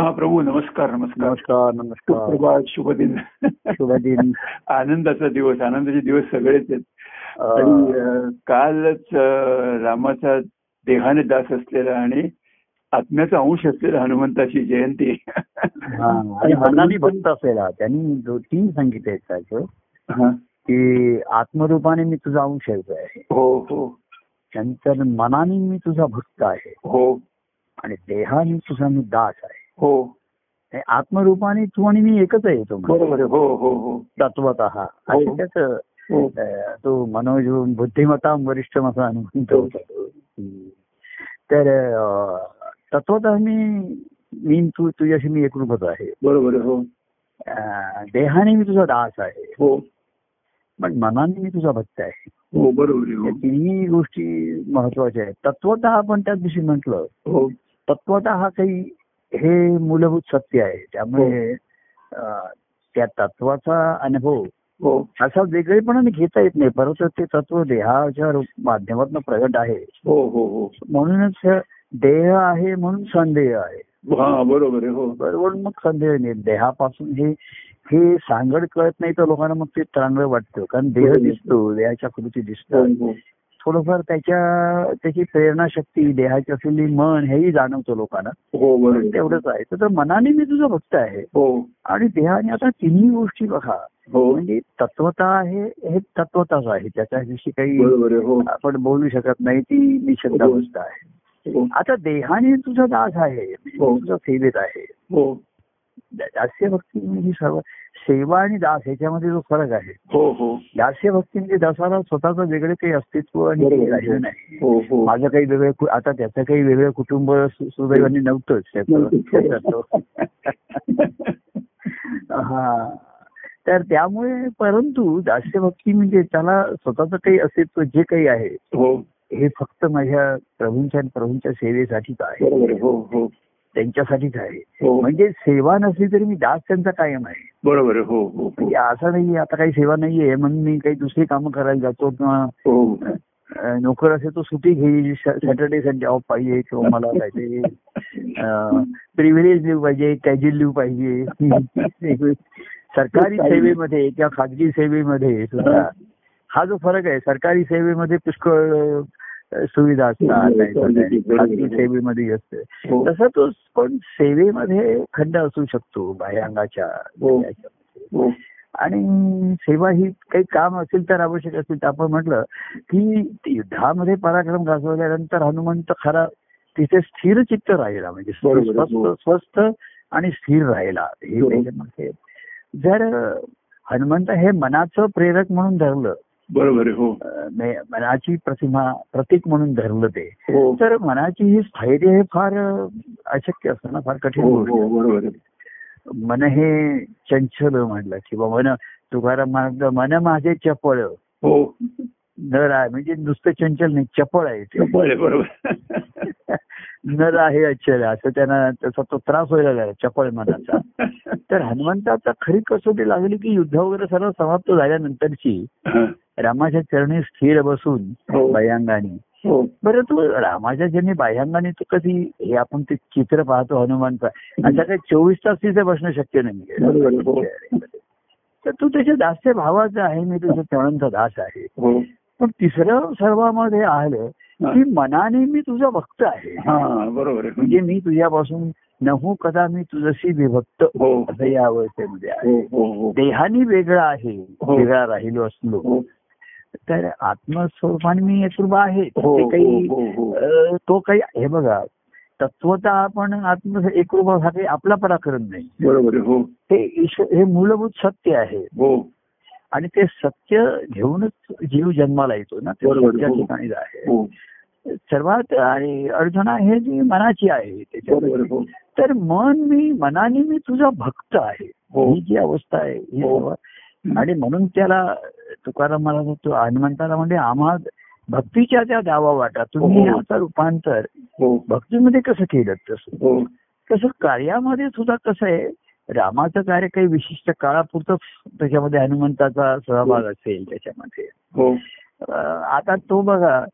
हा प्रभू नमस्कार नमस्कार. नमस्कार नमस्कार. प्रभात शुभ दिन शुभ दिन आनंदाचा दिवस आनंदाचे दिवस सगळेच आहेत. आणि कालच रामाचा देहाने दास असलेला आणि आत्म्याचा अंश असलेला हनुमंताची जयंती. हा, आणि मनाने भक्त असेला त्यांनी जो तीन सांगितले त्याचं हा. की आत्मरूपाने मी तुझा अंश आहे. हो हो. नंतर मनाने मी तुझा भक्त आहे. हो. आणि देहाने तुझा मी दास आहे. हो हे आत्मरूपाने तू आणि मी एकच आहे तो. बरोबर. हो हो हो तत्वत हो. त्याचं हो तो मनोज बुद्धिमत्ता वरिष्ठ असा अनुभव. हम्म. तर तत्वत मी मी तू तुझ्याशी मी एकरूपच आहे बरोबर. हो देहाने मी तुझा दास आहे हो पण मनाने मी तुझा भक्त आहे हो बरोबर तिन्ही गोष्टी महत्त्वाच्या आहेत तत्वत आपण त्या दिवशी म्हटलं हो तत्वत हा काही हे मूलभूत सत्य आहे. त्यामुळे अं, त्या तत्वाचा अनुभव हो. असा वेगळेपणाने घेता येत नाही. परंतु ते तत्व देहाच्या रूप- माध्यमातून प्रगट आहे. हो हो हो. म्हणूनच देह आहे म्हणून संदेह आहे. हा बरोबर आहे. हो. बरोबर मग संदेह नाही. देहापासून हे हे सांगड कळत नाही तर लोकांना मग ते चांगलं वाटतं. कारण देह दिसतो देहाच्या कृती हो, दिसतात. हो. थोडंफार त्याच्या त्याची प्रेरणा शक्ती देहाची असलेली मन हेही जाणवतं लोकांना. हो. तेवढंच आहे. तर मनाने मी तुझं भक्त आहे. हो. आणि देहाने आता तिन्ही गोष्टी बघा. हो. म्हणजे तत्वता आहे हे तत्वताच आहे. त्याच्याविषयी काही. हो. आपण बोलू शकत नाही. ती निशब्दावस्था आहे. आता देहाने तुझा दास आहे. तुझा सेवेत आहे. दास्य भक्ती म्हणजे ही सर्व सेवा आणि दास ह्याच्यामध्ये जो फरक आहे. हो हो. दास्य भक्ती म्हणजे दासाला स्वतःचं वेगळे काही अस्तित्व आणि. राहिलं नाही. हो हो. माझं काही वेगळं आता त्याचं काही वेगळं कुटुंब सुदैवाने नव्हतंच त्याचं हा. तर त्यामुळे परंतु दास्य भक्ती म्हणजे त्याला स्वतःचं काही अस्तित्व जे काही आहे हो. हे फक्त माझ्या प्रभूंच्या आणि प्रभूंच्या सेवेसाठीच आहे. हो हो. त्यांच्यासाठीच आहे. हो. म्हणजे सेवा नसली तरी मी दास त्यांचा कायम आहे. बरोबर आहे. हो हो म्हणजे असं नाही आता काही सेवा नाहीये म्हणून मी काही दुसरी कामं करायला जातो किंवा हो. नोकर असेल तो सुट्टी घेईल सॅटर्डे संडे ऑफ पाहिजे किंवा मला काहीतरी प्रिव्हिलेज लिव्ह पाहिजे कॅज्युअल लिव्ह पाहिजे. सरकारी सेवेमध्ये किंवा खाजगी सेवेमध्ये सुद्धा हा जो फरक आहे सरकारी सेवेमध्ये पुष्कळ सुविधा असतात तर खाजगी सेवेमध्ये असते. हो. तसं तो पण सेवेमध्ये खंड असू शकतो बाह्यांगाच्या हो. हो. आणि सेवा ही काही काम असेल तर आवश्यक असेल तर आपण म्हटलं की युद्धामध्ये पराक्रम गाजवल्यानंतर हनुमंत खरा तिथे स्थिर चित्त राहिला. म्हणजे हो. स्वस्थ आणि स्थिर राहिला. हे हो. जर हनुमंत हे मनाचं प्रेरक म्हणून धरलं बरोबर. हो. मनाची प्रतिमा प्रतीक म्हणून धरलं ते. हो. तर मनाची ही स्थैर्य हे फार अशक्य असतं ना फार कठीण हो हो. मन हे चंचल म्हणलं किंवा मन तुकाराम म्हणत मन माझे चपळ. हो. नर आहे म्हणजे नुसतं चंचल नाही चपळ आहे ते. बरोबर आहे, बरोबर. नर आहे अचल असं त्यांना त्याचा तो त्रास व्हायला लागला चपळ मनाचा तर हनुमंताचा खरी कसोटी लागली की युद्ध वगैरे सर्व समाप्त झाल्यानंतरची हा. रामाच्या चरणी स्थिर बसून हो. बाह्यांगाने हो बरं तू रामाच्या चरणी बाह्यांगाने तू कधी हे आपण ते चित्र पाहतो हनुमानचा असं काही चोवीस तास तिथे बसणं शक्य आहे, हो. नाही तर तू त्याच्या दास्य भावाचा आहे मी तुझ्या चरणांचा दास आहे हो पण तिसरं सर्वामध्ये आलं हा. की मनाने मी तुझा भक्त आहे. हा बरोबर आहे. म्हणजे मी तुझ्यापासून नहू कदा मी तुझशी विभक्त हो असं या अवस्थेमध्ये आहे. हो हो हो. देहानी वेगळा आहे हो. वेगळा राहिलो असलो. हो. तर आत्मस्वरूपाने मी एकरूप आहे. हो, ते काही हो, हो, हो. तो काही हे बघा तत्वता आपण आत्म एकरूप हा काही आपला पराक्रम नाही. बरोबर. हो. हे हे मूलभूत सत्य आहे. हो. आणि ते सत्य घेऊनच जीव जन्माला येतो ना ते हो. ठिकाणी आहे. हो. सर्वात आणि अडचणा आहे जी मनाची आहे. हो. तर मन मी मनाने मी तुझा भक्त आहे. हो. ही जी अवस्था आहे ही हो. आणि म्हणून त्याला तुकाराम मला तो हनुमंताला म्हणजे आम्हा भक्तीच्या त्या दावा वाटा. तुम्ही हो. याचं रूपांतर हो. भक्तीमध्ये कसं केलं तसं? हो. तसं कार्यामध्ये सुद्धा कसं आहे रामाचं कार्य काही विशिष्ट काळापुरतं त्याच्यामध्ये हनुमंताचा सहभाग असेल त्याच्यामध्ये. हो. आता तो बघा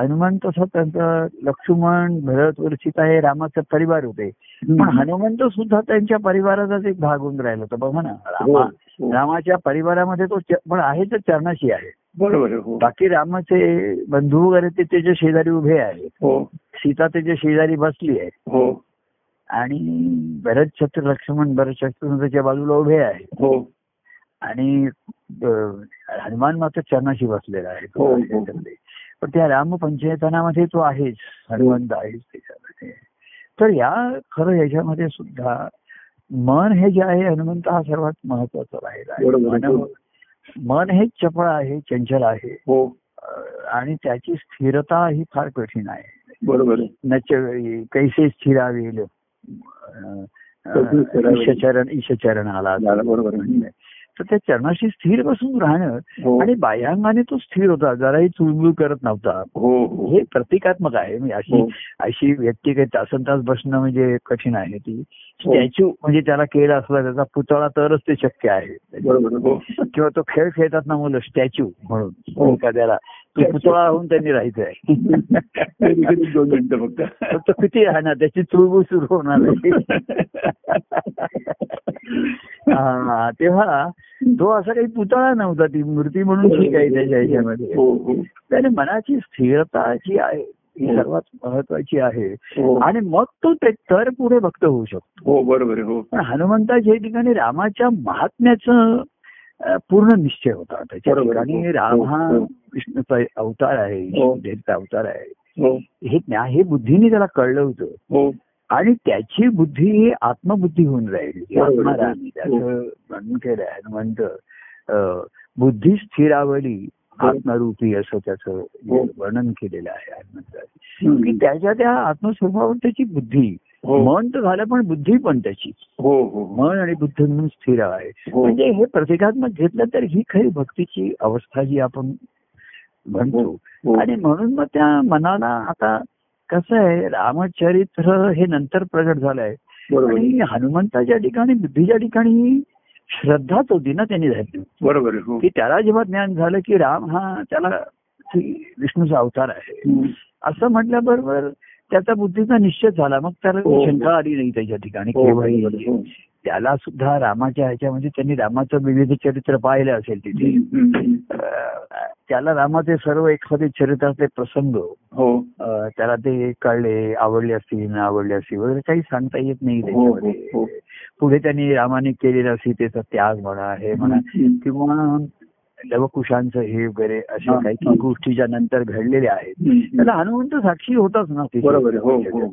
हनुमान तसं त्यांचं लक्ष्मण भरत वर सीता हे रामाचे परिवार होते. पण हनुमंत सुद्धा त्यांच्या परिवाराचाच एक भाग होऊन राहिला होता. बघा ना हो, रामा हो. रामाच्या परिवारामध्ये तो पण आहे तर चरणाशी आहे. बरोबर आहे हो. बाकी रामाचे बंधू वगैरे ते त्याच्या शेजारी उभे आहेत. सीता त्याच्या शेजारी बसली आहे. आणि भरत छत्र लक्ष्मण भरत छत्र त्याच्या बाजूला उभे आहेत. हो. आणि हनुमान मात्र चरणाशी बसलेला आहे. पण त्या राम पंचयतनामध्ये तो आहेच हनुमंत आहेच त्याच्यामध्ये. तर या खरं याच्यामध्ये सुद्धा मन हे जे आहे हनुमंत हा सर्वात महत्त्वाचा राहिला आहे. मन- हो. हे चपळ आहे चंचल आहे. हो. आणि त्याची स्थिरता ही फार कठीण आहे. बरोबर नच कैसे स्थिरावेल. ईशचरण ईशचरण आला. बरोबर. तर त्या चरणाशी स्थिर बसून राहणं हो. आणि बाह्यांगाने तो स्थिर होता जराही चुळबुळ करत नव्हता. हो हो. हे प्रतिकात्मक आहे. म्हणजे अशी. अशी व्यक्ती काही तासन तास बसणं म्हणजे कठीण आहे ती. स्टॅच्यू म्हणजे त्याला केला असला त्याचा पुतळा तरच ते शक्य आहे. किंवा तो खेळ खेळतात ना मुलं स्टॅच्यू म्हणून. एखाद्याला. तो पुतळा होऊन त्यांनी राहायचंय इकडे दोन मिनिटं फक्त? तर तो किती राहणार त्याची चुळबुळ सुरू होणार हा, तेव्हा तो असा काही पुतळा नव्हता ती मूर्ती म्हणून ठीक आहे त्याच्या ह्याच्यामध्ये. हो हो. त्याने मनाची स्थिरता जी आहे ही हो. सर्वात महत्वाची आहे. आणि मग तो ते तर पुढे भक्त होऊ शकतो. हो बरोबर हो. हनुमंताच्या ठिकाणी रामाच्या महात्म्याचं पूर्ण निश्चय होता त्याच्या. ठिकाणी हो, राम हो, हा हो. विष्णूचा अवतार आहे अवतार आहे हो हे ज्ञा हे बुद्धीने त्याला कळलं होतं आणि त्याची बुद्धी ही आत्मबुद्धी होऊन राहिली. आत्माराम त्याचं वर्णन केलं हनुमंत बुद्धी स्थिरावली. आत्मरूपी असं त्याचं हो. वर्णन केलेलं आहे. की त्याच्या त्या आत्मस्वभावावर त्याची बुद्धी हो मन तर झालं पण बुद्धी पण त्याची हो मन आणि बुद्धी म्हणून स्थिर आहे. म्हणजे हे प्रतिकात्मक घेतलं तर ही खरी भक्तीची अवस्था जी आपण म्हणतो. आणि म्हणून मग त्या मनाला आता कसं आहे रामचरित्र हे नंतर प्रगट झालंय. आणि हनुमंताच्या ठिकाणी बुद्धीच्या ठिकाणी श्रद्धाच होती ना त्यांनी धरली बरोबर हो की त्याला जेव्हा ज्ञान झालं की राम हा त्याला विष्णूचा अवतार आहे. असं म्हटल्याबरोबर त्याचा बुद्धीचा निश्चय झाला मग त्याला हो. शंका आली नाही त्याच्या ठिकाणी हो. हो. त्याला सुद्धा रामाच्या ह्याच्यामध्ये त्यांनी रामाचं विविध चरित्र पाहिलं असेल तिथे त्याला रामाचे सर्व एखादे चरित्रातले प्रसंग हो त्याला ते कळले आवडले असतील न आवडले असतील वगैरे काही सांगता येत नाही हो, हो, त्याच्यामध्ये हो. पुढे त्यांनी रामाने केलेला सीतेचा त्याग म्हणा हे म्हणा. किंवा लवकुशांचं हे वगैरे अशा काही हा. गोष्टीच्या नंतर घडलेल्या आहेत. त्याला हनुमंत साक्षी होताच ना तिथे. बरोबर. हो, हो.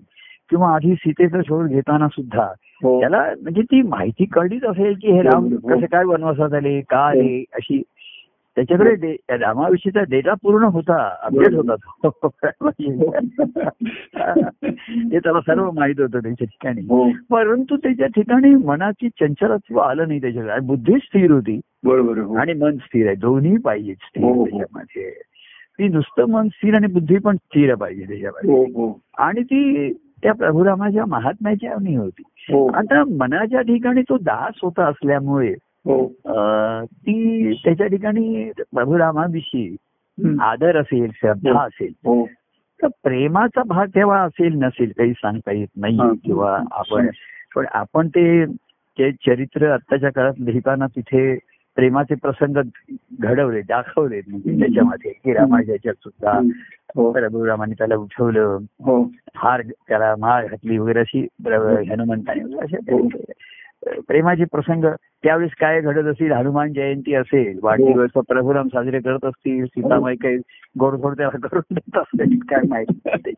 किंवा आधी सीतेचा शोध घेताना सुद्धा हो त्याला म्हणजे ती माहिती कळलीच असेल की हे राम. कसे काय वनवासात आले का आले अशी त्याच्याकडे रामाविषयीचा डेटा पूर्ण होता अपडेट होता तो. ते त्याला सर्व माहीत होतं त्याच्या ठिकाणी. हो. परंतु त्याच्या ठिकाणी मनाची चंचलत्व आलं नाही त्याच्याकडे. बुद्धी स्थिर होती. बरोबर. हो. आणि मन स्थिर आहे. दोन्ही पाहिजे स्थिर हो. त्याच्यामध्ये. ती नुसतं मन स्थिर आणि बुद्धी पण स्थिर पाहिजे त्याच्यामध्ये. आणि ती त्या प्रभुरामाच्या महात्म्याच्या होती. आता मनाच्या ठिकाणी तो दास होता असल्यामुळे ती त्याच्या ठिकाणी प्रभुरामाविषयी. आदर असेल श्रद्धा हो. असेल हो. तर प्रेमाचा भाग तेव्हा असेल नसेल काही सांगता येत नाही हा. किंवा आपण पण आपण ते ते चरित्र आत्ताच्या काळात लिहिताना तिथे प्रेमाचे प्रसंग घडवले दाखवले म्हणजे त्याच्यामध्ये की रामाच्या ह्याच्यात सुद्धा हो. प्रभू रामाने त्याला उठवलं हो. हार त्याला माळ घातली वगैरे अशी हनुमंताने ते प्रेमाचे प्रसंग त्यावेळेस काय घडत असेल हनुमान जयंती असेल वाढदिवस प्रभुराम साजरे करत असतील सीतामाई काही गोडधोड त्याला करून देत असतील काय माहिती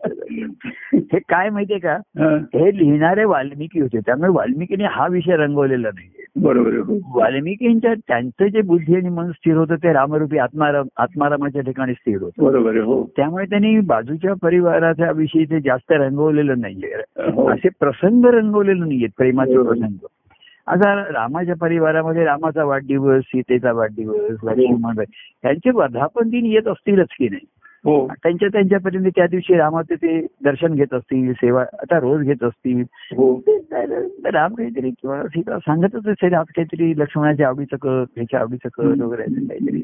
हे काय माहितीये का हा. हे लिहिणारे वाल्मिकी होते त्यामुळे वाल्मिकीने हा विषय रंगवलेला नाही बरोबर. हो वाल्मिकींच्या त्यांचं जे बुद्धी आणि मन स्थिर होतं ते रामरूपी आत्माराम आत्मारामाच्या ठिकाणी स्थिर होतं बरोबर. हो त्यामुळे त्यांनी बाजूच्या परिवाराच्या विषयी ते जास्त रंगवलेलं नाहीये हो. असे प्रसंग रंगवलेले नाहीयेत प्रेमाचे. प्रसंग आता रामाच्या परिवारामध्ये रामाचा वाढदिवस सीतेचा वाढदिवस लक्ष्मण त्यांचे वर्धापन दिन येत असतीलच की नाही? हो. त्यांच्या त्यांच्यापर्यंत त्या दिवशी रामाचे ते दर्शन घेत असतील सेवा आता रोज घेत असतील. हो. राम काहीतरी किंवा सीता सांगतच असेल आज काहीतरी लक्ष्मणाच्या आवडीचं कर त्याच्या आवडीचं कर वगैरे काहीतरी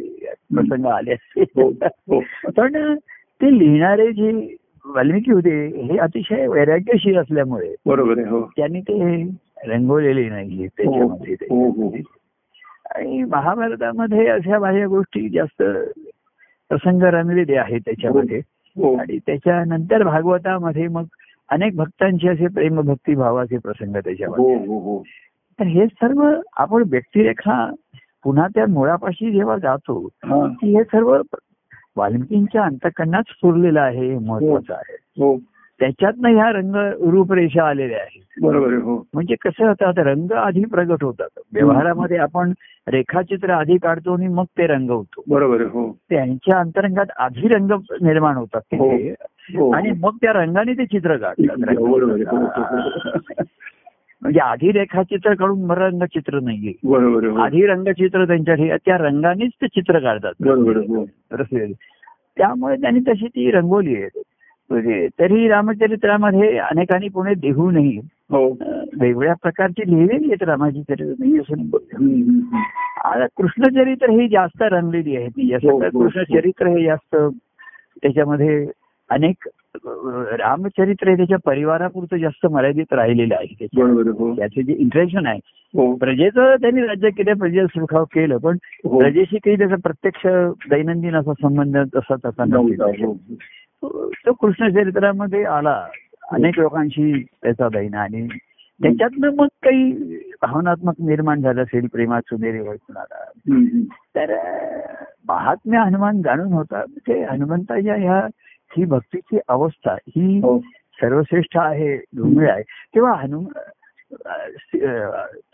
प्रसंग आले हो असतील पण ते लिहिणारे जे वाल्मिकी होते हे अतिशय वैराग्यशील असल्यामुळे बरोबर हो. त्यांनी ते रंगवलेले नाही त्याच्यामध्ये ते. हो हो आणि महाभारतामध्ये अशा बाह्य गोष्टी जास्त प्रसंग रंगलेले आहेत त्याच्यामध्ये. हो आणि त्याच्यानंतर भागवतामध्ये मग अनेक भक्तांचे असे प्रेम भक्ती भावाचे प्रसंग त्याच्यामध्ये हो हो हो. तर हे सर्व आपण व्यक्तिरेखा पुन्हा त्या मुळापाशी जेव्हा जातो हा. की हे सर्व वाल्मिकींच्या अंतकरणात स्फुरलेलं आहे हे महत्वाचं आहे. हो. त्याच्यातनं ह्या रंग रूपरेषा आलेल्या आहेत. बरोबर हो. म्हणजे कसं होतं आता रंग आधी प्रगट होतात. व्यवहारामध्ये आपण रेखाचित्र आधी काढतो आणि मग ते रंगवतो बरोबर हो. त्यांच्या अंतरंगात आधी रंग निर्माण होतात तिथे हो आणि मग त्या रंगाने ते चित्र काढतात. म्हणजे आधी रेखाचित्र काढून मग रंगचित्र नाहीये. बरोबर. आधी रंगचित्र त्यांच्या त्या रंगानेच ते चित्र काढतात. बरोबर. त्यामुळे त्यांनी तशी ती रंगवली आहे. म्हणजे तरी रामचरित्रामध्ये अनेकांनी पुणे देहूनही हो वेगवेगळ्या प्रकारची लिहिलेली आहेत रामाची चरित्र. आता कृष्णचरित्र ही जास्त रंगलेली आहे ती हो, हो. कृष्णचरित्र हे जास्त त्याच्यामध्ये अनेक रामचरित्र हे त्याच्या परिवारापुरतं जास्त मर्यादित राहिलेलं आहे त्याचे जे इंटरेक्शन आहे प्रजेचं त्यांनी राज्य केलं प्रजेचं सुखाव केलं पण. प्रजेशी काही त्याचा प्रत्यक्ष दैनंदिन असा संबंध तसा तसा नव्हता. हो. तो तो कृष्णचरित्रामध्ये आला. अनेक लोकांशी त्याचा दैना आणि त्याच्यातनं मग काही भावनात्मक निर्माण झालं असेल प्रेमात सुनेरी हम्म. तर महात्म्य हनुमान जाणून होता. म्हणजे हनुमंताच्या ह्या ही भक्तीची अवस्था ही हो. सर्वश्रेष्ठ आहे दुर्मिळ आहे. तेव्हा हनुम अं, अं,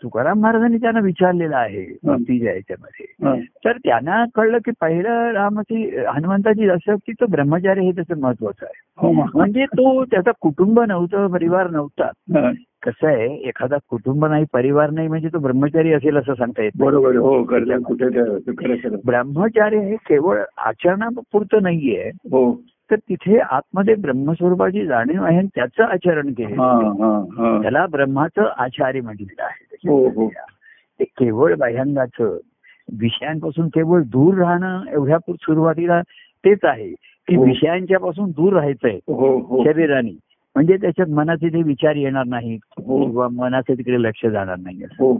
तुकाराम महाराजांनी त्यांना विचारलेलं आहे भक्तीच्या याच्यामध्ये. तर त्यांना कळलं की पहिलं रामाची हनुमंताची तो ब्रह्मचार्य हे त्याचं महत्वाचं आहे हो. म्हणजे तो त्याचा कुटुंब नव्हतं परिवार नव्हता. कसं आहे एखादा कुटुंब नाही परिवार नाही म्हणजे तो ब्रह्मचारी असेल असं सांगता येत. बरोबर. हो ब्रह्मचार्य हे केवळ आचरणापुरतं नाहीये हो तर तिथे आतमध्ये ब्रह्मस्वरूपाची जाणीव आहे आणि त्याचं आचरण केलं हा हा त्याला ब्रह्माचं आचार्य म्हटलेलं आहे हो, हो. ते केवळ बाह्यांगाचं विषयांपासून केवळ दूर राहणं एवढ्या सुरुवातीला तेच आहे की हो. विषयांच्या पासून दूर राहायचंय शरीराने म्हणजे त्याच्यात मनाचे ते विचार येणार नाहीत. किंवा मनाचं तिकडे लक्ष जाणार नाही. हो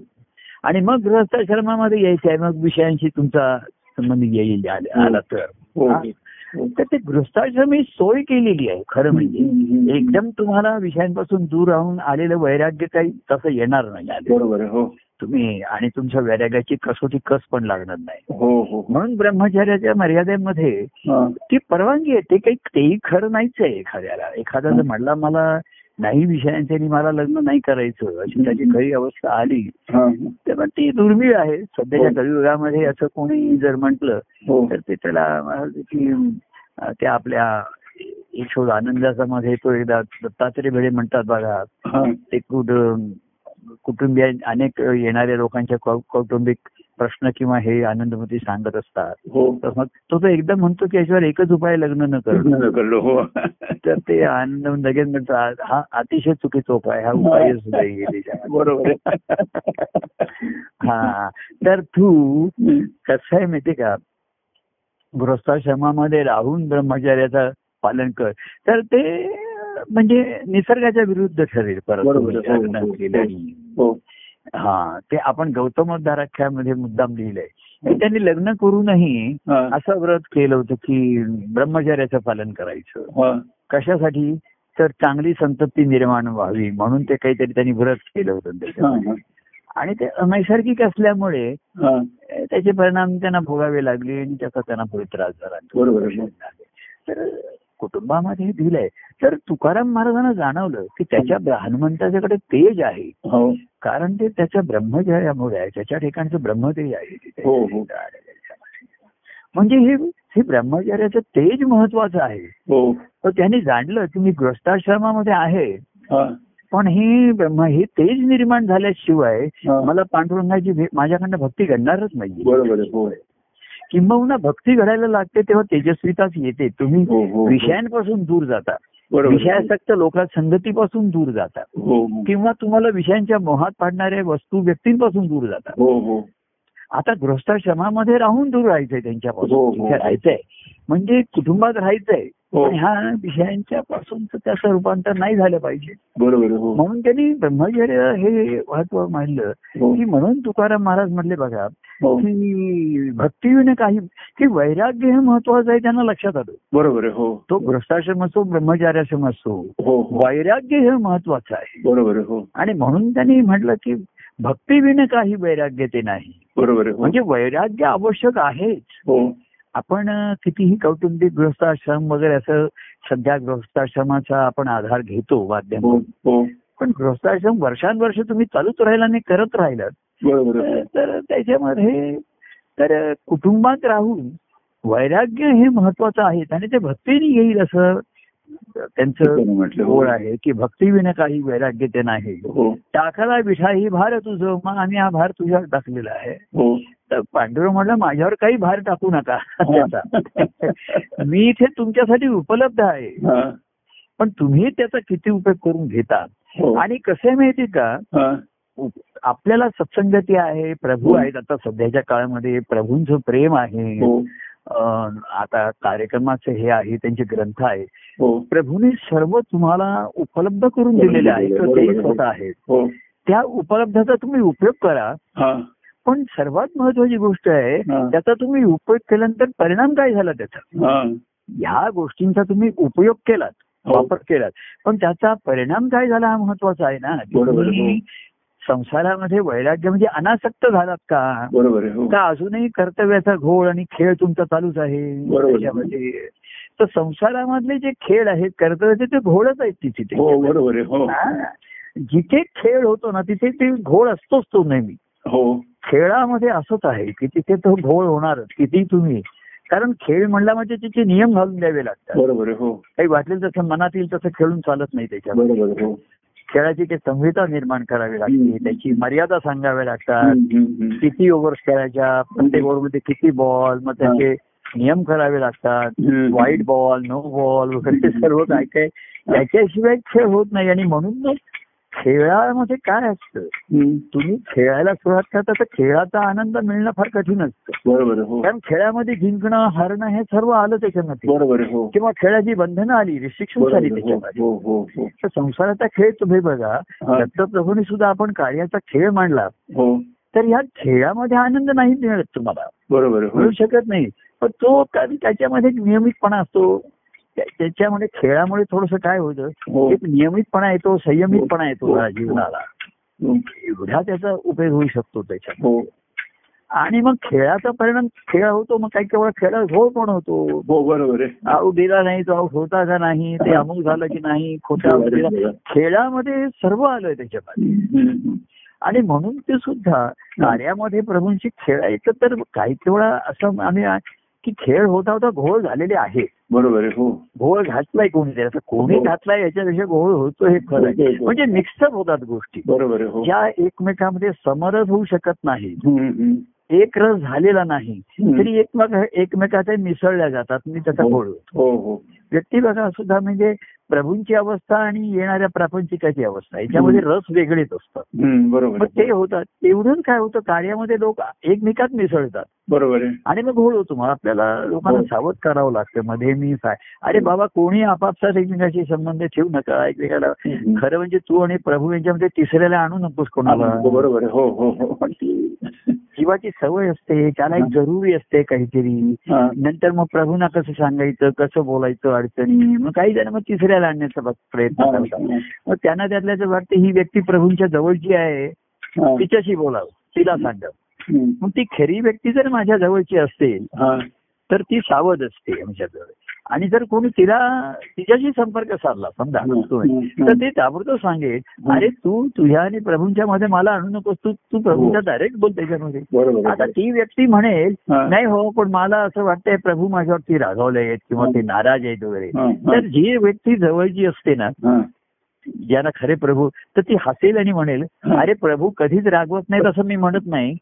आणि मग गृहस्थाश्रमामध्ये यायचं आहे मग विषयांशी तुमचा संबंध येईल आला तर. तर ते गृहस्थाश्रम सोय केलेली आहे खरं म्हणजे. एकदम तुम्हाला विषयांपासून दूर राहून आलेलं वैराग्य काही तसं येणार नाही बरोबर हो. तुम्ही आणि तुमच्या वैराग्याची कसोटी कस पण लागणार नाही. हो हो. म्हणून ब्रह्मचार्याच्या मर्यादेमध्ये. ती परवानगी आहे ते काही तेही खरं नाहीच आहे एखाद्याला. एखादा जर म्हणला मला नाही विषयांचे आणि मला लग्न नाही करायचं अशी त्याची खरी अवस्था आली. तर मग ती दुर्मिळ आहे सध्याच्या हो. कलियुगामध्ये असं कोणी जर म्हटलं हो तर ते त्याला त्या आपल्या यशोद आनंदाचा मध्ये तो एकदा दत्तात्रय भिडे म्हणतात बघा. ते कुठ कुटुंबीय अनेक येणाऱ्या लोकांच्या कौटुंबिक प्रश्न किंवा हे आनंदमती सांगत असतात. हो. तर मग तो तो एकदम म्हणतो की याच्यावर एकच उपाय लग्न न करलो हो. तर ते आनंद लगेच म्हणतो "आ- हा अतिशय चुकीचा उपाय हा उपायच नाही त्याच्यामध्ये." बरोबर. हा. तर तू कसं आहे माहितीये का? गृहस्थाश्रमामध्ये राहून ब्रह्मचार्याचं पालन कर. तर ते म्हणजे निसर्गाच्या विरुद्ध ठरेल परत. हो, ते आपण गौतमोद्धाराख्यामध्ये मुद्दाम लिहिलंय त्यांनी लग्न करूनही. असं व्रत केलं होतं की ब्रह्मचार्याचं पालन करायचं. कशासाठी तर चांगली संतती निर्माण व्हावी म्हणून ते काहीतरी त्यांनी व्रत केलं होतं त्याच्यामध्ये. आणि ते अनैसर्गिक असल्यामुळे त्याचे परिणाम त्यांना भोगावे लागले आणि त्याचा त्यांना पुढे त्रास झाला. तर कुटुंबामध्ये हे दिलंय. तर तुकाराम महाराजांना जाणवलं की त्याच्या हनुमंताच्याकडे तेज आहे. हो. कारण ते त्याच्या ब्रह्मचर्यामुळे आहे. त्याच्या ठिकाणचं ब्रह्मतेज आहे. हो, हो. म्हणजे हे हे ब्रह्मचर्याचं तेज महत्वाचं आहे. हो. तर त्यांनी जाणलं की मी गृहस्थाश्रमामध्ये आहे. पण हे ब्रह्म हे तेज निर्माण झाल्याशिवाय. मला पांडुरंगाची माझ्याकडनं भक्ती घडणारच नाही आहे किंबहुना भक्ती घडायला लागते तेव्हा तेजस्विताच येते. तुम्ही हो, हो, हो. विषयांपासून दूर जाता. विषयासक्त लोकात संगतीपासून दूर जाता. किंवा तुम्हाला विषयांच्या मोहात पाडणाऱ्या वस्तू व्यक्तींपासून दूर जाता. हो आता गृहस्थाश्रमामध्ये राहून दूर राहायचंय त्यांच्यापासून. राहायचंय. म्हणजे कुटुंबात राहायचंय. पण ह्या विषयांच्या पासून त्याचं रूपांतर नाही झालं पाहिजे. बरोबर. हो. म्हणून त्यांनी ब्रह्मचर्य हे महत्त्व मानलं हो. की म्हणून तुकाराम महाराज म्हणले बघा हो. की भक्तीविने काही की वैराग्य हे महत्वाचं आहे त्यांना लक्षात आलं. बरोबर. हो. तो गृहस्थाश्रम असो ब्रह्मचार्याश्रम असो हो हो. वैराग्य हे महत्वाचं आहे. बरोबर. हो. आणि म्हणून त्यांनी म्हटलं की भक्तीविने काही वैराग्य ते नाही. बरोबर. हो. म्हणजे वैराग्य आवश्यक आहेच. हो. आपण कितीही कौटुंबिक गृहस्थाश्रम वगैरे असं सध्या गृहस्थाश्रमाचा आपण आधार घेतो हो वाद्यांतून हो. पण गृहस्थाश्रम वर्षानुवर्ष तुम्ही चालूच राहिला आणि करत राहिलात. तर त्याच्यामध्ये तर कुटुंबात राहून वैराग्य हे महत्वाचं आहे आणि ते भक्तीने येईल असं त्यांचं हो. ओळ आहे की भक्तीविना काही वैराग्य ते नाही. हो. टाकला विठा ही भार तुझं मग आम्ही हा भार तुझ्यावर टाकलेला आहे. हो. तर पांडुरंग म्हटलं माझ्यावर काही भार टाकू नका. मी इथे तुमच्यासाठी उपलब्ध आहे. हा. पण तुम्ही त्याचा किती उपयोग करून घेता हो. आणि कसं आहे माहिती का? हा. आपल्याला सत्संगती आहे प्रभू आहेत. आता सध्याच्या काळामध्ये प्रभूंचं प्रेम आहे. हो. आता कार्यक्रमाचे हे आहे त्यांचे ग्रंथ आहे हो. प्रभूने सर्व तुम्हाला उपलब्ध करून दिलेले आहे. किंवा ते स्वतः आहेत. हो. त्या उपलब्धाचा तुम्ही उपयोग करा. हा. पण सर्वात महत्वाची गोष्ट आहे. त्याचा तुम्ही उपयोग केल्यानंतर परिणाम काय झाला त्याचा? हा. ह्या गोष्टींचा तुम्ही उपयोग केलात हो. वापर केलात. पण त्याचा परिणाम काय झाला हा महत्त्वाचा आहे ना? बरोबर, हो. तुम्ही संसारामध्ये वैराग्य म्हणजे अनासक्त झालात का? बरोबर हो. का अजूनही कर्तव्याचा घोळ आणि खेळ तुमचा चालूच आहे? तर संसारामधले जे खेळ आहेत कर्तव्याचे ते घोळच आहेत तिथे हो बरोबर. जिथे खेळ होतो ना तिथे ते घोळ असतोच तो नेहमी. हो. खेळामध्ये असंच आहे की तिथे तो घोळ होणारच किती तुम्ही. कारण खेळ म्हणला म्हणजे तिचे नियम घालून द्यावे लागतात. बरोबर हो. काही वाटेल तसं मनात येईल तसं खेळून चालत नाही त्याच्यामध्ये. बरोबर हो. खेळाची ते संहिता निर्माण करावी लागते. त्याची मर्यादा सांगाव्या लागतात. किती ओव्हर्स खेळायच्या प्रत्येक ओव्हरमध्ये किती बॉल मग त्याचे नियम करावे लागतात. व्हाईट बॉल नो बॉल वगैरे ते सर्व काय काय त्याच्याशिवाय खेळ होत नाही. आणि म्हणून खेळामध्ये काय असतं. तुम्ही खेळायला सुरुवात करता तर खेळाचा आनंद मिळणं फार कठीण असतं. बरोबर हो. कारण खेळामध्ये जिंकणं हारणं हे सर्व आलं त्याच्यामध्ये. बरोबर हो. किंवा खेळाची बंधनं आली रिस्ट्रिक्शन आली. हो त्याच्यामध्ये. तर संसाराचा खेळ तुम्ही बघा. दत्तप्रभूंनी सुद्धा आपण कार्याचा खेळ मांडला. तर ह्या खेळामध्ये आनंद नाही मिळत तुम्हाला. बरोबर हो. मिळू शकत नाही. पण तो कारण त्याच्यामध्ये नियमितपणा असतो. त्याच्यामध्ये खेळामुळे थोडस काय होतं हो. एक नियमितपणा येतो संयमितपणा येतो या जीवनाला हो. एवढा त्याचा उपयोग होऊ शकतो त्याच्यात. हो. आणि मग खेळाचा परिणाम खेळ होतो मग काही केवळ खेळा घोळ पण होतो. हो बरोबर आऊट दिला नाही तो आऊट होता का नाही ते अमुक झालं की नाही खोटा खेळामध्ये सर्व आलंय त्याच्यामध्ये. आणि म्हणून ते सुद्धा कार्यामध्ये प्रभूंची खेळायचं तर काही तेवढा असं आम्ही की खेळ होता होता घोळ झालेले आहे. बरोबर हो. घोळ घातलाय कोणी आता कोणी हो. घातलाय याच्यापेक्षा घोळ होतो हे खरं आहे. म्हणजे मिक्सअप होतात गोष्टी. बरोबर हो. ज्या एकमेकांमध्ये समरस होऊ शकत नाही. एक रस झालेला नाही. तरी एकमेक एकमेकाचे मिसळल्या जातात आणि त्याचा. घोळ होतो. व्यक्ती बघा सुद्धा म्हणजे प्रभूंची अवस्था आणि येणाऱ्या प्रापंचिकाची अवस्था याच्यामध्ये रस वेगळेच असतात. बरोबर ते होतात. तेवढून काय होतं? कार्यामध्ये लोक एकमेकात मिसळतात. बरोबर आहे आणि मग घोळ होतो मग आपल्याला लोकांना हो. सावध करावं लागतं मध्ये मी काय अरे बाबा कोणी आपापसात एकमेकाशी संबंध ठेवू नका एकमेकाला. खरं म्हणजे तू आणि प्रभू यांच्यामध्ये तिसऱ्याला आणू नकोस कोणाला बरोबर हो हो हो पण ती जीवाची सवय असते त्याला एक जरुरी असते काहीतरी. नंतर मग प्रभूंना कसं सांगायचं कसं बोलायचं अडचणी मग काही जण मग तिसऱ्याला आणण्याचा प्रयत्न करतात. मग त्यांना त्यातल्याच वाटतं ही व्यक्ती प्रभूंच्या जवळची आहे. तिच्याशी बोलावं तिला सांगावं. मग ती खरी व्यक्ती जर माझ्या जवळची असेल हा. तर ती सावध असते आमच्याजवळ आणि जर कोणी तिला तिच्याशी संपर्क साधला समजा. तर ते ताबडतोब सांगेल अरे तू तुझ्या आणि प्रभूंच्या मध्ये मला आणू नकोस तू तू प्रभूंच्या डायरेक्ट बोल त्याच्यामध्ये आता ती व्यक्ती म्हणेल हा. नाही हो पण मला असं वाटतंय प्रभू माझ्यावरती रागावले आहेत किंवा ते नाराज आहेत वगैरे हा, हा. तर जी व्यक्ती जवळची असते ना हा. ज्यांना खरे प्रभू तर ती हसेल आणि म्हणेल. अरे प्रभू कधीच रागवत नाहीत असं मी म्हणत नाही.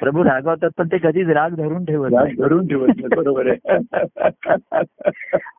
प्रभू रागवतात पण ते कधीच राग धरून ठेवत धरून ठेवत बरोबर आहे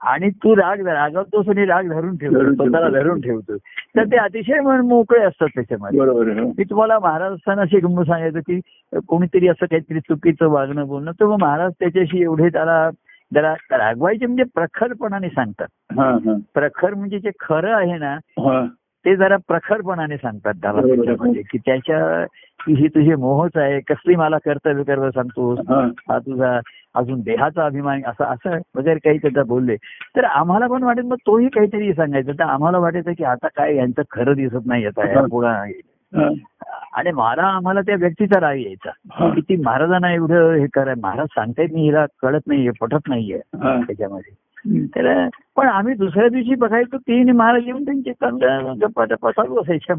आणि तू राग रागवतोस आणि राग धरून ठेवतो धरून स्वतःला ठेवतो. धरून ठेवतो तर ते अतिशय मन मोकळे असतात त्याच्यामध्ये बरोबर. मी तुम्हाला महाराज असताना अशी गंमत सांगायचं की कोणीतरी असं काहीतरी चुकीचं वागणं बोलणं तर मग महाराज त्याच्याशी एवढे त्याला जरा रागवायचे म्हणजे प्रखरपणाने सांगतात. हा हा. प्रखर म्हणजे जे खरं आहे ना हा. ते जरा प्रखरपणाने सांगतात त्याला. त्याच्यामध्ये की त्याच्या ही तुझे मोहच आहे कसली मला कर्तव्य कर्तव्य सांगतोस हा. तुझा अजून देहाचा अभिमान असं असं वगैरे काही त्याचा बोलले. तर आम्हाला पण वाटेल मग तोही काहीतरी सांगायचं. तर आम्हाला वाटायचं की आता काय यांचं खरं दिसत नाही आता या पुढं आणि मला आम्हाला त्या व्यक्तीचा राग यायचा. की ती महाराजांना एवढं हे कराय महाराज सांगतायत मी हिला कळत नाहीये पटत नाहीये त्याच्यामध्ये. तर पण आम्ही दुसऱ्या दिवशी बघायचो तीन महाराज येऊन त्यांचे चांगल्या गप्पा टप्पा चालू असायच्या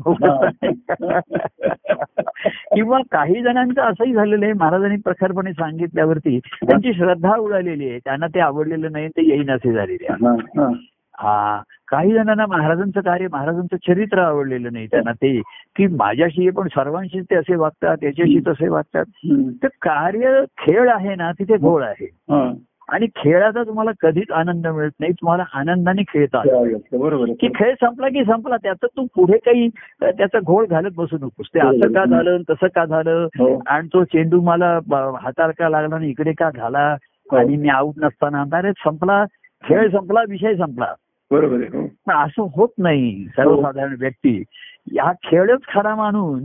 किंवा काही जणांचं असंही झालेलं आहे महाराजांनी प्रखरपणे सांगितल्यावरती त्यांची श्रद्धा उडालेली आहे. त्यांना ते आवडलेलं नाही ते येईन असे झालेले आहे. हा काही जणांना महाराजांचं कार्य महाराजांचं चरित्र आवडलेलं नाही त्यांना ते की माझ्याशी पण सर्वांशी ते असे वागतात त्याच्याशी तसे वागतात. तर कार्य खेळ आहे ना तिथे घोळ आहे. आणि खेळाचा तुम्हाला कधीच आनंद मिळत नाही तुम्हाला आनंदाने खेळता. बरोबर की खेळ संपला की संपला त्याचं तू पुढे काही त्याचा घोळ घालत बसू नकोस. ते असं का झालं तसं का झालं? हो. आणि तो चेंडू मला हाताला का लागला आणि इकडे का झाला? हो. आणि मी आऊट नसताना अरे संपला खेळ संपला विषय संपला. बरोबर आहे हो. पण असं होत नाही सर्वसाधारण व्यक्ती. या खेळच खरा मानून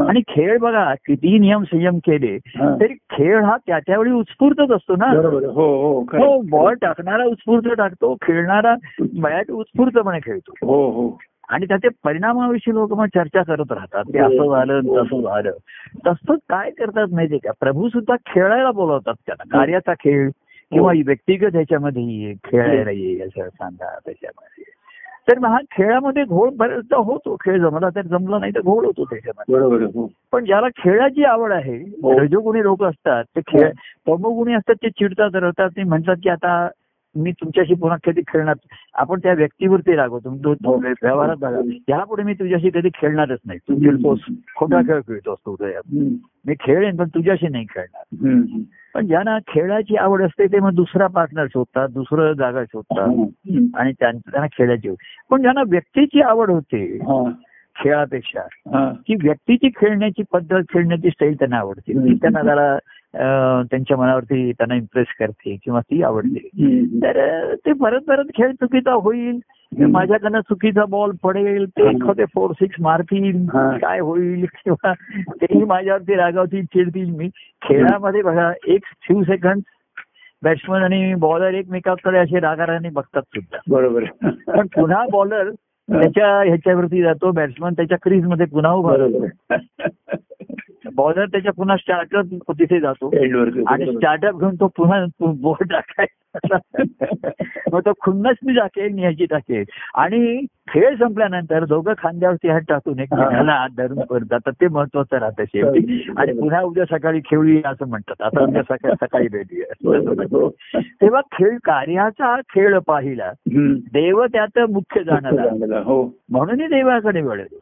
आणि खेळ बघा किती नियम संयम केले हा. तरी खेळ हा त्या त्यावेळी उत्स्फूर्तच असतो ना. हो हो. हो बॉल टाकणारा उत्स्फूर्त टाकतो खेळणारा बॅट उत्स्फूर्तपणे खेळतो. हो हो. आणि त्याचे परिणामाविषयी लोक मग चर्चा करत राहतात ते असं झालं तसं झालं. तसंच काय करतात माहितीये का? प्रभू सुद्धा खेळायला बोलवतात त्याला कार्याचा खेळ. किंवा व्यक्तिगत ह्याच्यामध्ये ये, खेळायला ये असं सांगा त्याच्यामध्ये. तर मग हा खेळामध्ये घोळ बरेचदा होतो खेळ जमला तर जमला नाही तर घोळ होतो त्याच्यामध्ये. हो. पण ज्याला खेळाची आवड आहे हो. रजोगुणी लोक असतात ते खेळ तमोगुणी असतात ते चिडतात रडतात ते म्हणतात की आता मी तुमच्याशी पुन्हा कधी खेळणार आपण त्या व्यक्तीवरती रागवतो तो तो हो. व्यवहारात बघा यापुढे मी तुझ्याशी कधी खेळणारच नाही तू खेळतोस खोटा खेळ खेळतोस तू उदयात हम्म. मी खेळेन पण तुझ्याशी नाही खेळणार. पण ज्यांना खेळाची आवड असते ते मग दुसरा पार्टनर शोधतात दुसरं जागा शोधतात. आणि त्यां- त्यांना आवड. पण ज्यांना व्यक्तीची आवड होते. खेळापेक्षा. की व्यक्तीची खेळण्याची पद्धत खेळण्याची स्टाईल त्यांना आवडते त्यांना जरा त्यांच्या मनावरती त्यांना इम्प्रेस करते किंवा ती आवडते. तर ते परत परत खेळ चुकीचा होईल माझ्याकडनं चुकीचा बॉल पडेल ते एखादे फोर सिक्स मारतील. काय होईल किंवा तेही माझ्यावरती रागावतील चिडतील मी खेळामध्ये बघा एक फ्यू सेकंड बॅट्समन आणि बॉलर एकमेकाकडे असे रागाराने बघतात सुद्धा बरोबर. पण पुन्हा बॉलर त्याच्या ह्याच्यावरती जातो बॅट्समन त्याच्या क्रीजमध्ये पुन्हा उभा. बॉलर त्याच्या पुन्हा स्टार्टअप तिथे जातो. आणि. स्टार्टअप घेऊन तो पुन्हा बोर्ड टाकायचा मग तो खुन्नच मी टाकेल न्यायची टाकेल आणि खेळ संपल्यानंतर दोघं खांद्यावरती हात टाकून एकमेकाला हात धरून करत जातात ते महत्वाचं राहतं शेवटी आणि पुन्हा उद्या सकाळी खेळूया असं म्हणतात आता उद्या सकाळी सकाळी भेटूया. हो. तेव्हा खेळ कार्याचा खेळ पाहिला. देव त्यात मुख्य जाणार. हो म्हणूनही देवाकडे वळेल.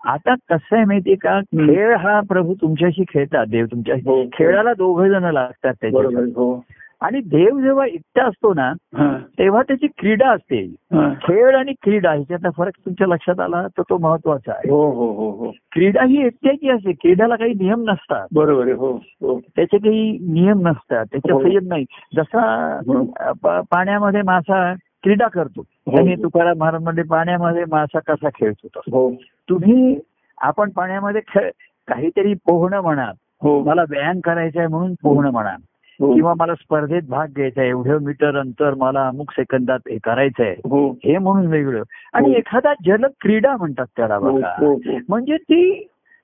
आता कसं आहे माहितीये का. खेळ हा प्रभू तुमच्याशी खेळतात देव तुमच्या हो. खेळाला दोघ जण लागतात त्याच्या. हो आणि देव जेव्हा एकटा असतो ना. तेव्हा त्याची क्रीडा असते. खेळ आणि क्रीडा ह्याच्यातला फरक तुमच्या लक्षात आला तर तो महत्त्वाचा आहे हो हो हो हो क्रीडा ही एकट्याची असते क्रीडाला काही नियम नसतात बरोबर हो त्याचे काही नियम नसतात त्याचे हो. संयम नाही जसा पाण्यामध्ये मासा क्रीडा करतो त्यांनी तुकाराम महाराज म्हणजे पाण्यामध्ये मासा कसा खेळतो. हो तुम्ही आपण पाण्यामध्ये खेळ काहीतरी पोहणं म्हणा हो मला व्यायाम करायचा आहे म्हणून पोहणं म्हणा हो. किंवा मला स्पर्धेत भाग घ्यायचा आहे एवढं मीटर अंतर मला अमुक सेकंदात हे करायचं आहे हो हे म्हणून वेगळं आणि हो. एखादा जल क्रीडा म्हणतात त्याला हो बघा हो हो. म्हणजे ती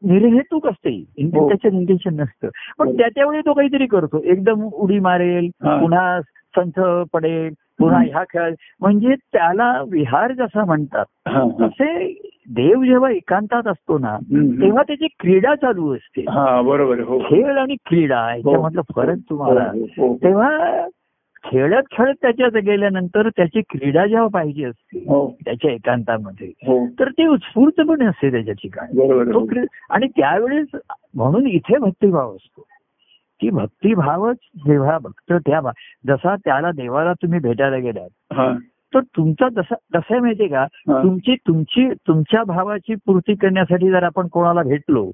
निर्हेतुक असते हो. त्याच्यात इंटेन्शन नसतं पण हो. त्याच्या वेळी तो काहीतरी करतो एकदम उडी मारेल हा. पुन्हा संथ पडेल पुन्हा. ह्या खेळ म्हणजे त्याला विहार जसा म्हणतात हा, हा. तसे देव जेव्हा एकांतात असतो ना. तेव्हा त्याची क्रीडा चालू असते हा बरोबर आहे. हो खेळ आणि क्रीडा ह्याच्यामधला फरक तुम्हाला हो, हो, तेव्हा खेळत खेळत त्याच्यात गेल्यानंतर त्याची क्रीडा जेव्हा पाहिजे असते हो त्याच्या एकांतामध्ये हो तर ते उत्स्फूर्तपणे असते त्याच्या ठिकाणी हो. आणि त्यावेळेस म्हणून इथे भक्तिभाव असतो की भक्तिभावच जेव्हा भक्त त्या जसा त्याला देवाला तुम्ही भेटायला गेलात तर तुमचा जसा कसं आहे माहितीये का. तुमची तुमची तुमच्या भावाची पूर्ती करण्यासाठी जर आपण कोणाला भेटलो.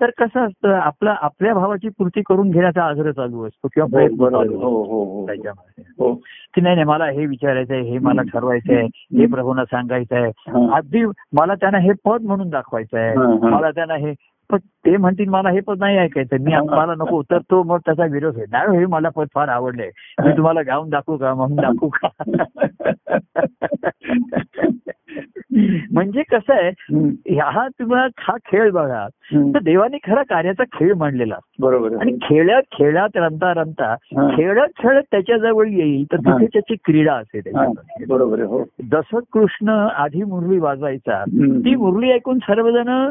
तर कसं असतं आपला आपल्या भावाची पूर्ती करून घेण्याचा आग्रह चालू असतो किंवा हो, प्रयत्न. चालू हो हो त्याच्यामध्ये की नाही नाही मला हे विचारायचंय हे मला ठरवायचंय हे प्रभूंना सांगायचंय. अगदी मला त्यांना हे पद म्हणून दाखवायचंय. मला त्यांना हे पण ते म्हणतील मला हे पद नाही ऐकायचं मी मला नको तर तो मग त्याचा विरोध आहे नाही हे मला पद फार आवडलंय मी तुम्हाला गाऊन दाखवू का म्हणून दाखवू का म्हणजे कसं आहे. हा तुम्हाला हा खेळ बघा. तर देवाने खरा कार्याचा खेळ मांडलेला. बरोबर आणि. खेळत खेळात रमता रमता. खेळत खेळत त्याच्याजवळ येईल तर. तिथे त्याची क्रीडा असते त्याच्यामध्ये बरोबर हो जसं कृष्ण आधी मुरली वाजवायचा. ती मुरली ऐकून सर्वजण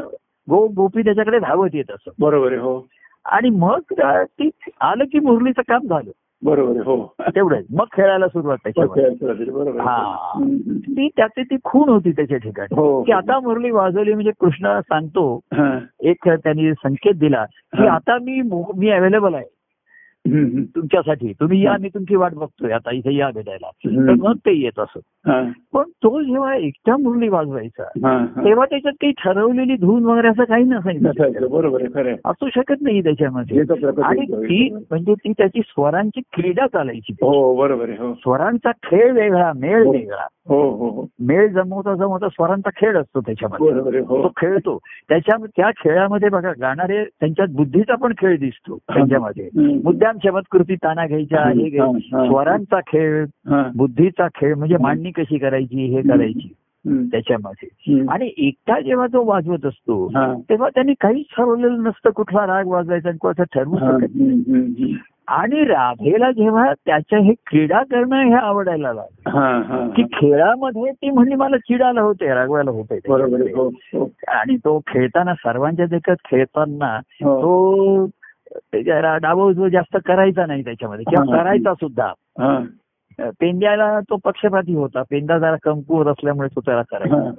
गो गोपी त्याच्याकडे धावत येत असत बरोबर हो आणि मग ती आलं की मुरलीचं काम झालं बरोबर हो तेवढंच मग खेळायला सुरुवात आहे. हा. ती त्याची ती खूण होती त्याच्या ठिकाणी हो की आता मुरली वाजवली म्हणजे कृष्ण सांगतो. एक त्यांनी संकेत दिला की. आता मी मो- अवेलेबल आहे. तुमच्यासाठी. तुम्ही या मी तुमची वाट बघतोय. आता इथे या भेटायला. तर मग ते येत असत हा. पण तो जेव्हा एकटा मुरली वाजवायचा हा, हा. तेव्हा त्याच्यात काही ठरवलेली धून वगैरे असं काही नसायचं, बरोबर. असू शकत नाही त्याच्यामध्ये. हे आणि. ती म्हणजे ती त्याची स्वरांची क्रीडा चालायची हो बरोबर हो. स्वरांचा खेळ वेगळा मेळ वेगळा. हो हो हो. मेळ जमवता जमवता स्वरांचा खेळ असतो त्याच्यामध्ये. हो. तो खेळतो. त्याच्या त्या खेळामध्ये बघा गाणारे त्यांच्यात बुद्धीचा पण खेळ दिसतो त्यांच्यामध्ये. हम्म. मुद्दाम शब्दकृती ताना घ्यायच्या हे घ्यायच्या. हा. स्वरांचा खेळ. बुद्धीचा खेळ म्हणजे मांडणी कशी करायची हे करायची. त्याच्यामध्ये. आणि एकटा जेव्हा तो वाजवत असतो. तेव्हा त्यांनी काहीच ठरवलेलं नसतं कुठला राग वाजवायचा आणि कोणाचा ठरवू. शकत. आणि राधेला जेव्हा त्याच्या हे क्रीडा करणं हे आवडायला लागलं की. खेळामध्ये ती म्हणली मला चिडायला होते रागवायला होते हो हो आणि तो खेळताना सर्वांच्या देखत खेळताना हो. तो डावं उजवं जास्त करायचा नाही त्याच्यामध्ये. किंवा. करायचा सुद्धा. पेंड्याला तो पक्षपाती होता. पेंडा जरा कमकुवत असल्यामुळे तो त्याला करायचा.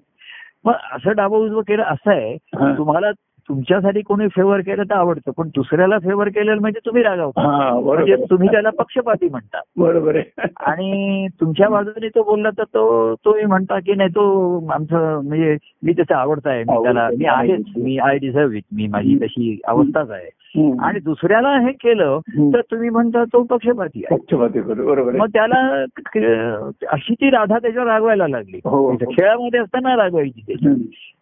मग असं डावं उजवं केलं असं आहे. तुम्हाला तुमच्यासाठी कोणी फेवर केलं तर आवडतं. पण दुसऱ्याला फेवर केलं म्हणजे तुम्ही रागावता म्हणजे तुम्ही त्याला पक्षपाती म्हणता. बरोबर आहे. आणि तुमच्या बाजूने तो बोलला तर तो तोही म्हणता की नाही तो आमचं म्हणजे मी त्याचा आवडता आहे. मी त्याला मी आहेच मी आय डिझर्व इट मी माझी तशी अवस्थाच आहे. आणि दुसऱ्याला हे केलं. तर तुम्ही म्हणता तो पक्षपाती आहे पक्षपाती बरोबर बरोबर मग आहे त्याला अशी ती राधा त्याच्यावर रागवायला लागली हो. खेळामध्ये असताना रागवायची त्याची.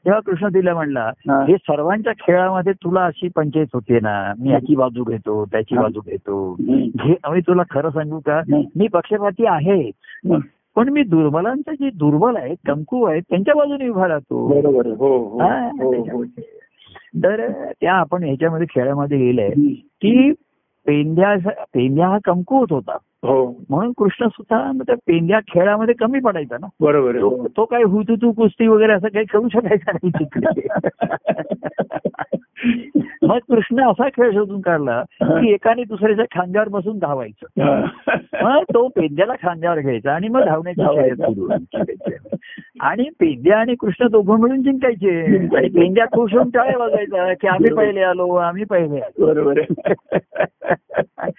तेव्हा कृष्ण तिला म्हणला हा. हे सर्वांच्या खेळामध्ये तुला अशी पंचायत होते ना मी याची बाजू घेतो त्याची हा. बाजू घेतो. घे आम्ही तुला खरं सांगू का. मी पक्षपाती आहे. पण मी दुर्बलांचे जे दुर्बल आहेत कमकू आहेत त्यांच्या बाजूने उभा राहतो बरोबर तर त्या आपण ह्याच्यामध्ये खेळामध्ये गेलंय. की पेंड्या पेंड्या हा कमकुवत होता हो. म्हणून कृष्ण सुद्धा मग त्या पेंड्या खेळामध्ये कमी पडायचा ना. बरोबर तो हो. तो काय हुतुतू कुस्ती वगैरे असं काही खेळू शकायचा नाही तिकडे मग कृष्ण असा खेळ शोधून काढला की एकाने दुसऱ्याच्या खांद्यावर बसून धावायचं. हा. मग तो पेंद्याला खांद्यावर घ्यायचा आणि मग धावण्याची. आणि पेंद्या आणि कृष्ण दोघं मिळून जिंकायचे. आणि पेंद्या खुश होऊन टाळ्या वाजायचा की आम्ही पहिले आलो आम्ही पहिले आलो. बरोबर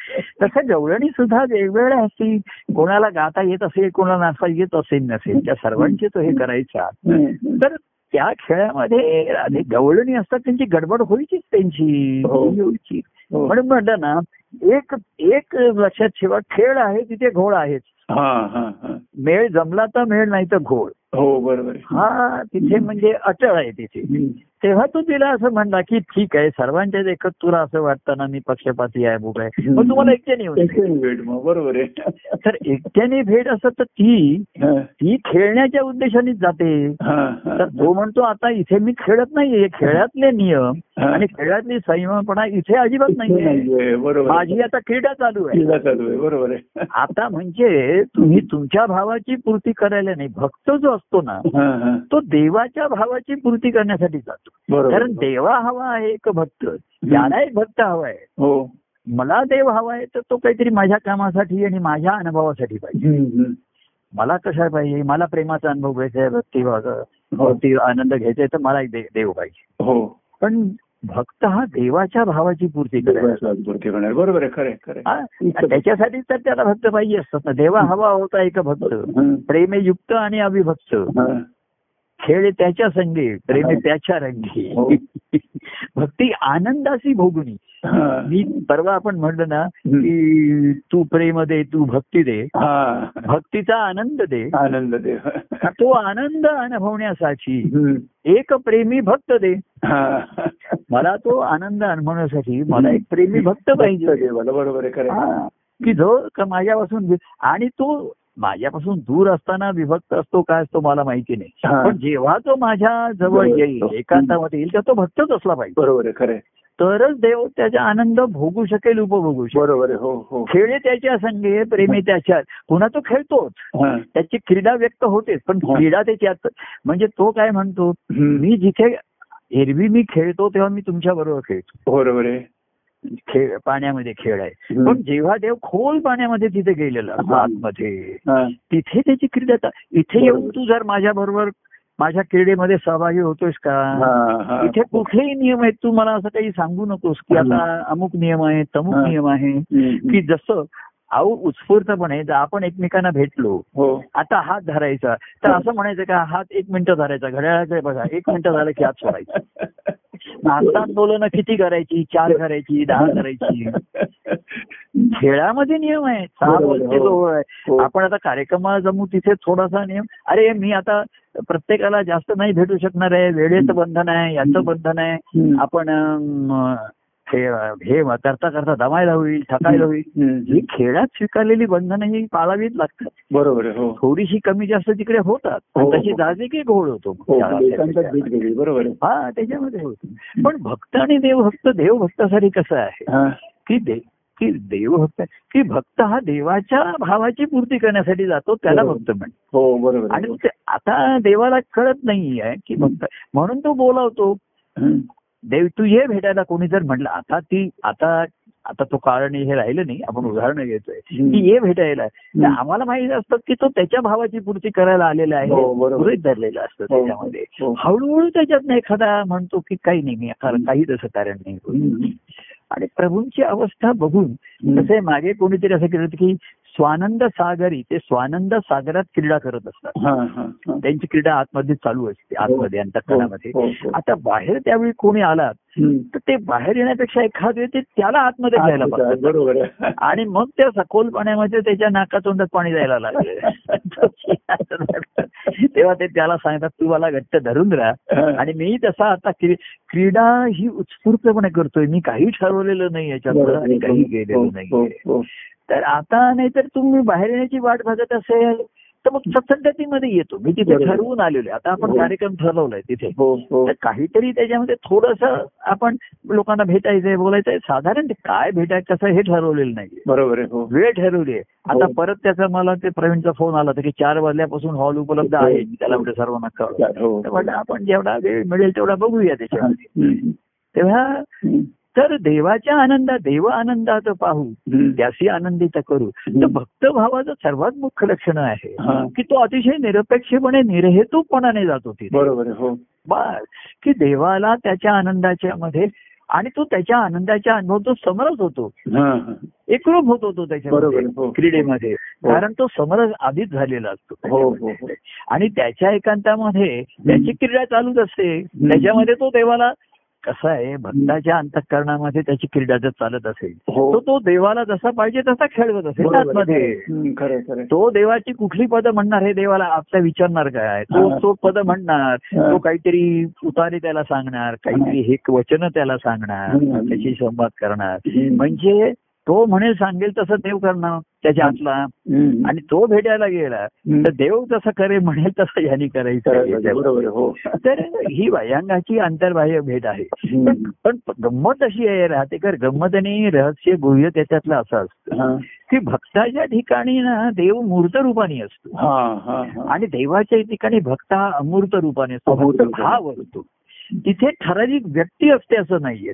तसं गवळणी सुद्धा वेगवेगळ्या असतील कोणाला गाता येत असेल कोणाला नाचता येत असेल नसेल त्या सर्वांचे तो हे करायचा. तर त्या खेळामध्ये राधे गवळणी असतात त्यांची गडबड व्हायचीच त्यांची हो. व्हायची हो. म्हणून म्हटलं ना एक एक लक्षात ठेवा खेळ आहे तिथे घोळ आहेच मेळ जमला तर मेळ नाही तर घोळ. हो बरोबर. हा तिथे म्हणजे अटळ आहे तिथे. तेव्हा तो तिला असं म्हणला की ठीक आहे सर्वांच्या देखत तुला असं वाटतं ना मी पक्षपाती आहे बुक आहे मग तुम्हाला एकट्याने भेट मग बरोबर आहे. तर एकट्याने भेट असत तर ती हा. ती खेळण्याच्या उद्देशानेच जाते. तर तो म्हणतो आता इथे मी खेळत नाहीये. खेळातले नियम. आणि खेळातली संयमपणा इथे अजिबात नाहीये. नाहीये, बरोबर आहे. माझी आता क्रीडा चालू आहे. क्रीडा चालू आहे बरोबर आहे. आता म्हणजे तुम्ही तुमच्या भावाची पूर्ती करायला नाही. भक्त जो असतो ना. तो देवाच्या भावाची पूर्ती करण्यासाठी जातो. कारण देवा हवा आहे एक भक्त. त्याला एक भक्त हवा आहे. हो. मला देव हवा आहे तर तो काहीतरी माझ्या कामासाठी आणि माझ्या अनुभवासाठी पाहिजे. मला कशा पाहिजे? मला प्रेमाचा अनुभव घ्यायचा आहे भक्ती हो. भक्ती आनंद घ्यायचा आहे तर मला एक देव पाहिजे. हो. पण भक्त हा देवाच्या भावाची पूर्ती पूर्ती करणार. बरोबर आहे खरं खरं त्याच्यासाठी तर त्याला भक्त पाहिजे असतात ना. देवा हवा होता एक भक्त. प्रेमयुक्त आणि अविभक्त. खेळ त्याच्या संगी प्रेमे त्याच्या रंगी हो. भक्ती आनंदाची भोगणी हा. मी परवा आपण म्हणलं ना की तू प्रेम दे तू भक्ती दे हा. भक्तीचा आनंद दे आनंद देव तो आनंद अनुभवण्यासाठी. एक प्रेमी भक्त दे हा. मला तो आनंद अनुभवण्यासाठी मला एक प्रेमी भक्त पाहिजे बरोबर. हा. की जो का माझ्यापासून आणि तो माझ्यापासून दूर असताना विभक्त असतो काय असतो मला माहिती नाही. पण जेव्हा तो माझ्या जवळ. येईल एकांतामध्ये येईल तर तो भक्तच असला पाहिजे बरोबर आहे खरं. तरच देव त्याचा आनंद भोगू शकेल उपभोगू शकेल बरोबर हो हो खेळ त्याच्या संगे प्रेमी त्याच्यात पुन्हा तो खेळतोच. त्याची क्रीडा व्यक्त होतेच पण. क्रीडा त्याच्यात म्हणजे तो काय म्हणतो. मी जिथे एरवी मी खेळतो तेव्हा मी तुमच्या बरोबर खेळतो बरोबर आहे खेळ पाण्यामध्ये खेळ आहे. पण जेव्हा देव खोल पाण्यामध्ये तिथे गेलेला. आतमध्ये. तिथे त्याची क्रीडा इथे. येऊन तू जर माझ्या बरोबर माझ्या क्रीडेमध्ये सहभागी होतोयस का. इथे कुठलेही नियम आहेत तू मला असं काही सांगू नकोस की आता अमुक नियम आहे तमुक. नियम आहे. की जसं अहो उत्स्फूर्तपणे जर आपण एकमेकांना भेटलो हो आता हात धरायचा तर असं म्हणायचं का हात एक मिनिटं धरायचा घड्याळाकडे बघा एक मिनिटं झालं की हात सोडायचा आंदोलन किती करायची? चार करायची दहा करायची? खेळामध्ये नियम आहे सहा बोलते हो. जवळ आहे हो. आपण आता कार्यक्रमाला जमू तिथे थोडासा नियम. अरे मी आता प्रत्येकाला जास्त नाही भेटू शकणार आहे. वेळेचं बंधन आहे याचं बंधन आहे. आपण हे करता करता दमायला होईल थकायला होईल. ही खेळात स्वीकारलेली बंधनं ही पाळावीच लागतात बरोबर हो थोडीशी कमी जास्त तिकडे होतात हो, तशी हो. जाजे की घोळ होतो हो गेली बरोबर हा त्याच्यामध्ये होतो पण भक्त आणि देवभक्त देवभक्तासाठी कसं आहे. की दे की देवभक्त की भक्त हा देवाच्या भावाची पूर्ती करण्यासाठी जातो त्याला. भक्त म्हण हो बरोबर. आणि आता देवाला कळत नाही आहे की भक्त म्हणून तो बोलावतो. देव तू ये भेटायला कोणी जर म्हटलं आता ती आता आता तो कारण हे राहिलं नाही आपण उदाहरणं घेतोय. की ये भेटायला तर. आम्हाला माहीत असतं की तो त्याच्या भावाची पूर्ती करायला आलेला आहे हो. गृहीत धरलेलं असतं हो, त्याच्यामध्ये हो. हळूहळू त्याच्यात एखादा म्हणतो की काही नाही मी कारण काही तसं कारण नाही. आणि प्रभूंची अवस्था बघून. तसे मागे कोणीतरी असं केलं की स्वानंद सागरी ते स्वानंद सागरात क्रीडा करत असतात. हा, हा, हा. त्यांची क्रीडा आतमध्ये चालू असते आतमध्ये अंतकरणामध्ये. हो, हो. आता बाहेर त्यावेळी कोणी आला हम्म. तर ते बाहेर येण्यापेक्षा एखाद ते त्याला आतमध्ये घ्यायला बघतात बरोबर आणि मग त्या सखोल पाण्यामध्ये त्याच्या नाकातोंडात पाणी जायला लागले. तेव्हा ते त्याला सांगतात तू मला घट्ट धरून राहा. आणि मी तसा आता क्री- क्रीडा ही उत्स्फूर्तपणे करतोय. मी काही ठरवलेलं नाही याच्यात आणि काही गेलेलं हो, नाही हो. तर आता नाही तर तुम्ही बाहेर येण्याची वाट बघत असेल तर मग सत्संगतीमध्ये येतो मी तिथे. ठरवून आलेलो आहे आता आपण हो. कार्यक्रम ठरवलाय तिथे हो, हो. तर काहीतरी त्याच्यामध्ये थोडस आपण लोकांना भेटायचंय बोलायचंय साधारण काय भेटायचं कसं हे ठरवलेलं नाही बरोबर आहे वेळ ठरवली आहे आता. परत त्याचा मला ते प्रवीणचा फोन आला होता की चार वाजल्यापासून हॉल उपलब्ध आहे त्याला म्हटलं सर्वांना हो तर म्हटलं आपण जेवढा वेळ मिळेल तेवढा बघूया त्याच्यामध्ये. तेव्हा. तर देवाच्या आनंदात देव आनंदात पाहू. त्याशी आनंदित करू तर. भक्तभावाचं सर्वात मुख्य लक्षण आहे हा. की तो अतिशय निरपेक्षपणे निर्हेतुकपणाने जातो तिथे बरोबर हो बस की देवाला त्याच्या आनंदाच्या मध्ये आणि तो त्याच्या आनंदाच्या अनुभव तो समरस होतो हा, हा. एकरूप होतो तो बरोबर त्याच्यामध्ये आहे, हो. क्रीडेमध्ये कारण तो समरस आधीच झालेला असतो हो हो. आणि त्याच्या एकांतामध्ये त्याची क्रीडा चालूच असते त्याच्यामध्ये तो देवाला कसा आहे भक्ताच्या अंतकरणामध्ये त्याची क्रीडा जर चालत असेल हो तो तो देवाला जसा पाहिजे तसा खेळवत असेल. आतमध्ये आहे. तो देवाची कुठली पद म्हणणार हे देवाला आता विचारणार काय तो हा. तो पद म्हणणार हा. तो काहीतरी उतारे त्याला सांगणार काहीतरी हे वचन त्याला सांगणार. त्याची संवाद करणार. म्हणजे तो म्हणेल सांगेल तसं देव करणार त्याच्या आतला. आणि तो भेटायला गेला. तर देव जसं करे म्हणेल तसं यांनी करायचं हो तर ही वयांगाची अंतर्बाह्य भेट आहे. पण गंमत अशी आहे राहतेकर गंमत आणि रहस्य गुह्य त्याच्यातलं असं असतं हा. की भक्ताच्या ठिकाणी ना देव मूर्त रूपाने असतो हा, हा, हा. आणि देवाच्या ठिकाणी भक्त हा अमूर्त रूपाने असतो अमूर्त रूपाने. तिथे ठराविक व्यक्ती असते असं नाहीये.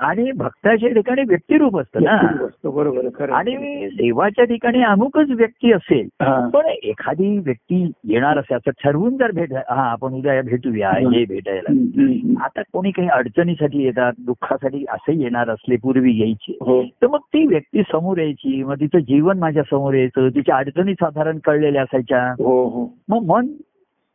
आणि भक्ताच्या ठिकाणी व्यक्तिरूप असतं ना बरोबर. आणि देवाच्या ठिकाणी अमुकच व्यक्ती असेल. पण एखादी व्यक्ती येणार असे असं ठरवून जर भेट हा आपण उद्या भेटूया हे भेटायला. आता कोणी काही अडचणीसाठी येतात दुःखासाठी असे येणार असले पूर्वी यायचे हो तर मग ती व्यक्ती समोर यायची मग तिचं जीवन माझ्यासमोर यायचं तिच्या अडचणी साधारण कळलेल्या असायच्या हो हो मग मन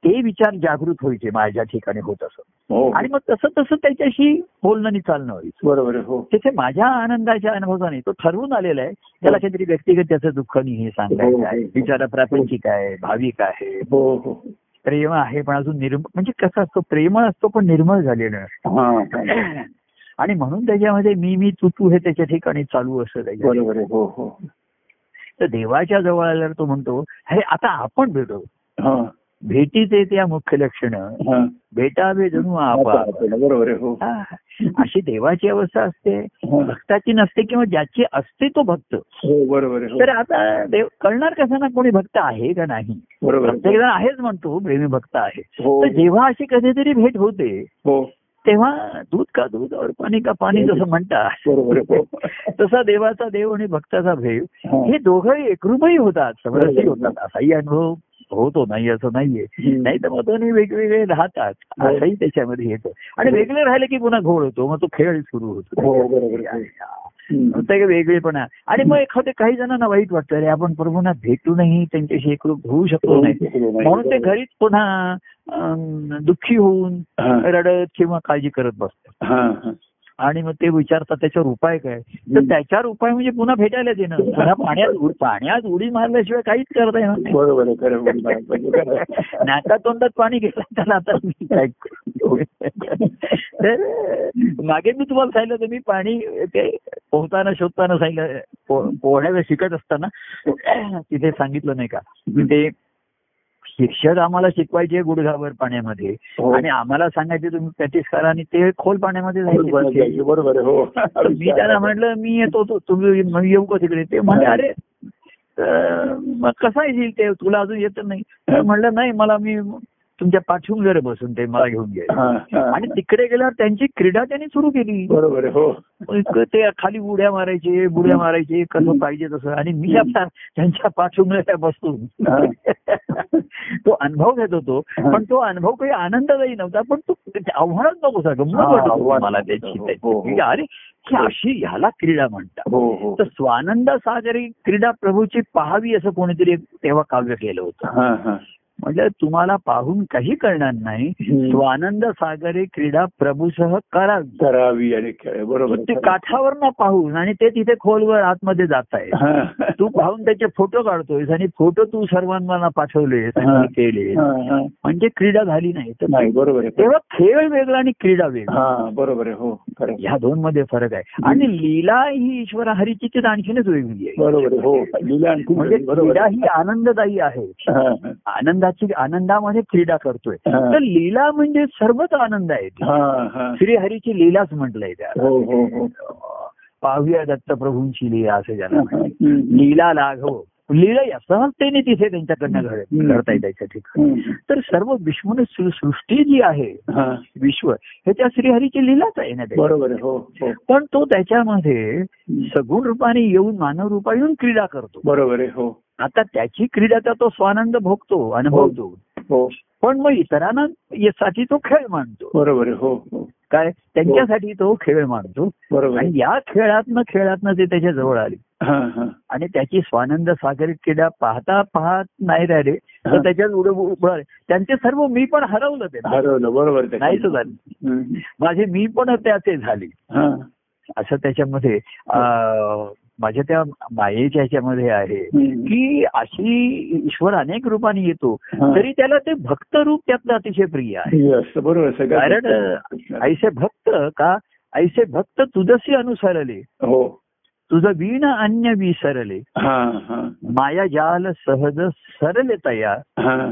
ते विचार जागृत व्हायचे माझ्या ठिकाणी होत असं. हो. आणि मग तसं तसं त्याच्याशी बोलणं आणि चालणं व्हायचं. बरोबर हो. तिथे माझ्या आनंदाच्या अनुभवाने तो ठरवून आलेला आहे. त्याला काहीतरी व्यक्तिगत त्याचं दुःख नाही हे सांगायचं आहे. बिचारा प्रापंचिक आहे भाविक आहे. हो हो. प्रेम आहे पण अजून निर्मळ म्हणजे कसं असतो प्रेमळ असतो पण निर्मळ झालेलं. हा हा. आणि म्हणून त्याच्यामध्ये मी मी तू तू हे त्याच्या ठिकाणी चालू असतं त्याच्या हो हो. तर देवाच्या जवळ आल्यावर तो म्हणतो हे आता आपण भेटू. हा. भेटीचे त्या मुख्य लक्षण हा. भेटावे जणू आपा. बरोबर हो. अशी देवाची अवस्था असते हा. भक्ताची नसते किंवा ज्याची असते तो भक्त. हो बरोबर आहे तर हो. आता देव कळणार कसं ना कोणी भक्त आहे का नाही? प्रत्येक जण आहेच म्हणतो प्रेमी भक्त आहे. हो. तर जेव्हा अशी कधीतरी भेट होते हो. तेव्हा दूध का दूध और पाणी का पाणी जसं म्हणतात. हो. तसा देवाचा देव आणि भक्ताचा भेव हा. हे दोघंही एकरूपही होतात समरसही होतात. असाही अनुभव. होतो नाही असं नाहीये. नाही तर मग दोन्ही वेगवेगळे राहतात. हो. असंही त्याच्यामध्ये येतं. आणि वेगळे राहिले की पुन्हा घोळ होतो. मग तो खेळ सुरू होतो. हो, वेगळेपणा. आणि मग एखाद्या काही जणांना वाईट वाटतं. अरे आपण प्रभूंना भेटूनही त्यांच्याशी एकरूप होऊ शकतो नाही. म्हणून ते घरीच पुन्हा दुःखी होऊन हा. रडत किंवा काळजी करत बसतात. हा, हा. आणि मग ते विचारतात त्याच्यावर उपाय काय तर. त्याच्यावर उपाय म्हणजे पुन्हा भेटायला येणं पाण्यात उड- पाण्यात उडी मारल्याशिवाय काहीच करता येणार नाही बरोबर. नाका तोंडात पाणी गेलं तर आता काय? तर मागे मी तुम्हाला सांगितलं होतं मी पाणी ते पोहताना शोधताना सांगितलं पोहण्याला शिकत असताना तिथे सांगितलं नाही का की ते शिक्षक आम्हाला शिकवायचे गुडघावर पाण्यामध्ये. हो. आणि आम्हाला सांगायचे तुम्ही प्रॅक्टिस करा आणि ते खोल पाण्यामध्ये जायचे बरोबर. हो. तर मी त्यांना म्हटलं मी येतो तुम्ही येऊ का तिकडे? ते म्हणजे अरे मग कसा येईल ते? तुला अजून येत नाही. म्हणलं नाही मला मी तुमच्या पाठीवर बसून ते मला घेऊन गेले. आणि तिकडे गेल्यावर त्यांची क्रीडा त्यांनी सुरू केली. बरोबर. हो. ते खाली उड्या मारायचे बुड्या मारायचे कसं पाहिजे तसं. आणि मी आता त्यांच्या पाठीवर बसून तो अनुभव घेत होतो. पण तो अनुभव काही आनंददायी नव्हता पण तो आव्हानच नको. मला त्याची हो. हो, अरे ही अशी ह्याला क्रीडा म्हणतात. तर स्वानंद सागरी क्रीडा प्रभूची पाहावी असं कोणीतरी एक तेव्हा काव्य केलं होतं. म्हणजे तुम्हाला पाहून काही करणार नाही. स्वानंद सागरी क्रीडा प्रभूसह करावी करावी आणि बरोबर ते. काठावर ना पाहून आणि ते तिथे खोलवर आतमध्ये जात आहे. तू पाहून त्याचे फोटो काढतोयस आणि फोटो तू सर्वांना पाठवलेस. आणि केले. म्हणजे क्रीडा झाली नाही तर नाही बरोबर आहे तेव्हा खेळ वेगळा आणि क्रीडा वेगळा हा बरोबर आहे हो. ह्या दोन मध्ये फरक आहे आणि लीला ही ईश्वर हरीची तर आणखीनच वेगळी आहे बरोबर हो लिहिलं आणखी म्हणजे बरोबर क्रीडा. ही आनंददायी आहे हा. आनंदाची आनंदामध्ये क्रीडा करतोय. तर लीला म्हणजे सर्वच आनंद आहे श्रीहरीची लीलाच म्हटलंय त्या हो हो हो. पाहूया दत्तप्रभूंची लीला असं ज्याला. लीला लाघव. लीला या सहजतेने तिथे त्यांच्याकडनं. घडता येते त्याच्या. तर सर्व विश्व सृष्टी जी आहे हा. विश्व हे त्या श्रीहरीची लीलाच आहे ना. बरोबर हो हो. पण तो त्याच्यामध्ये सगुण रूपाने येऊन मानव रूपा येऊन क्रीडा करतो. बरोबर आहे हो. आता त्याची क्रीडाचा तो स्वानंद भोगतो अनुभवतो हो. पण मग इतरांना साठी तो खेळ मानतो. बरोबर हो हो. काय? त्यांच्यासाठी तो खेळ मानतो. बरोबर आणि या खेळातनं खेळातनं ते त्याच्याजवळ आले. हा हा आणि त्याची स्वानंद सागरी क्रीडा पाहता पाहत नाही राहिले. तर त्याच्यात उडे त्यांचे सर्व मी पण हरवलं ते हरवलं बरोबर. नाहीच झालं. माझे मी पण त्याचे झाले हा असं त्याच्यामध्ये माझ्या त्या मायेच्या ह्याच्यामध्ये आहे. की अशी ईश्वर अनेक रूपाने येतो. तरी त्याला ते भक्त रूप त्यातलं अतिशय प्रिय आहे बरोबर. कारण ऐसे भक्त का ऐसे भक्त तुझसी अनुसरले हो तुझं वीण अन्य विसरले माया जाल सहज सरले तया. हा.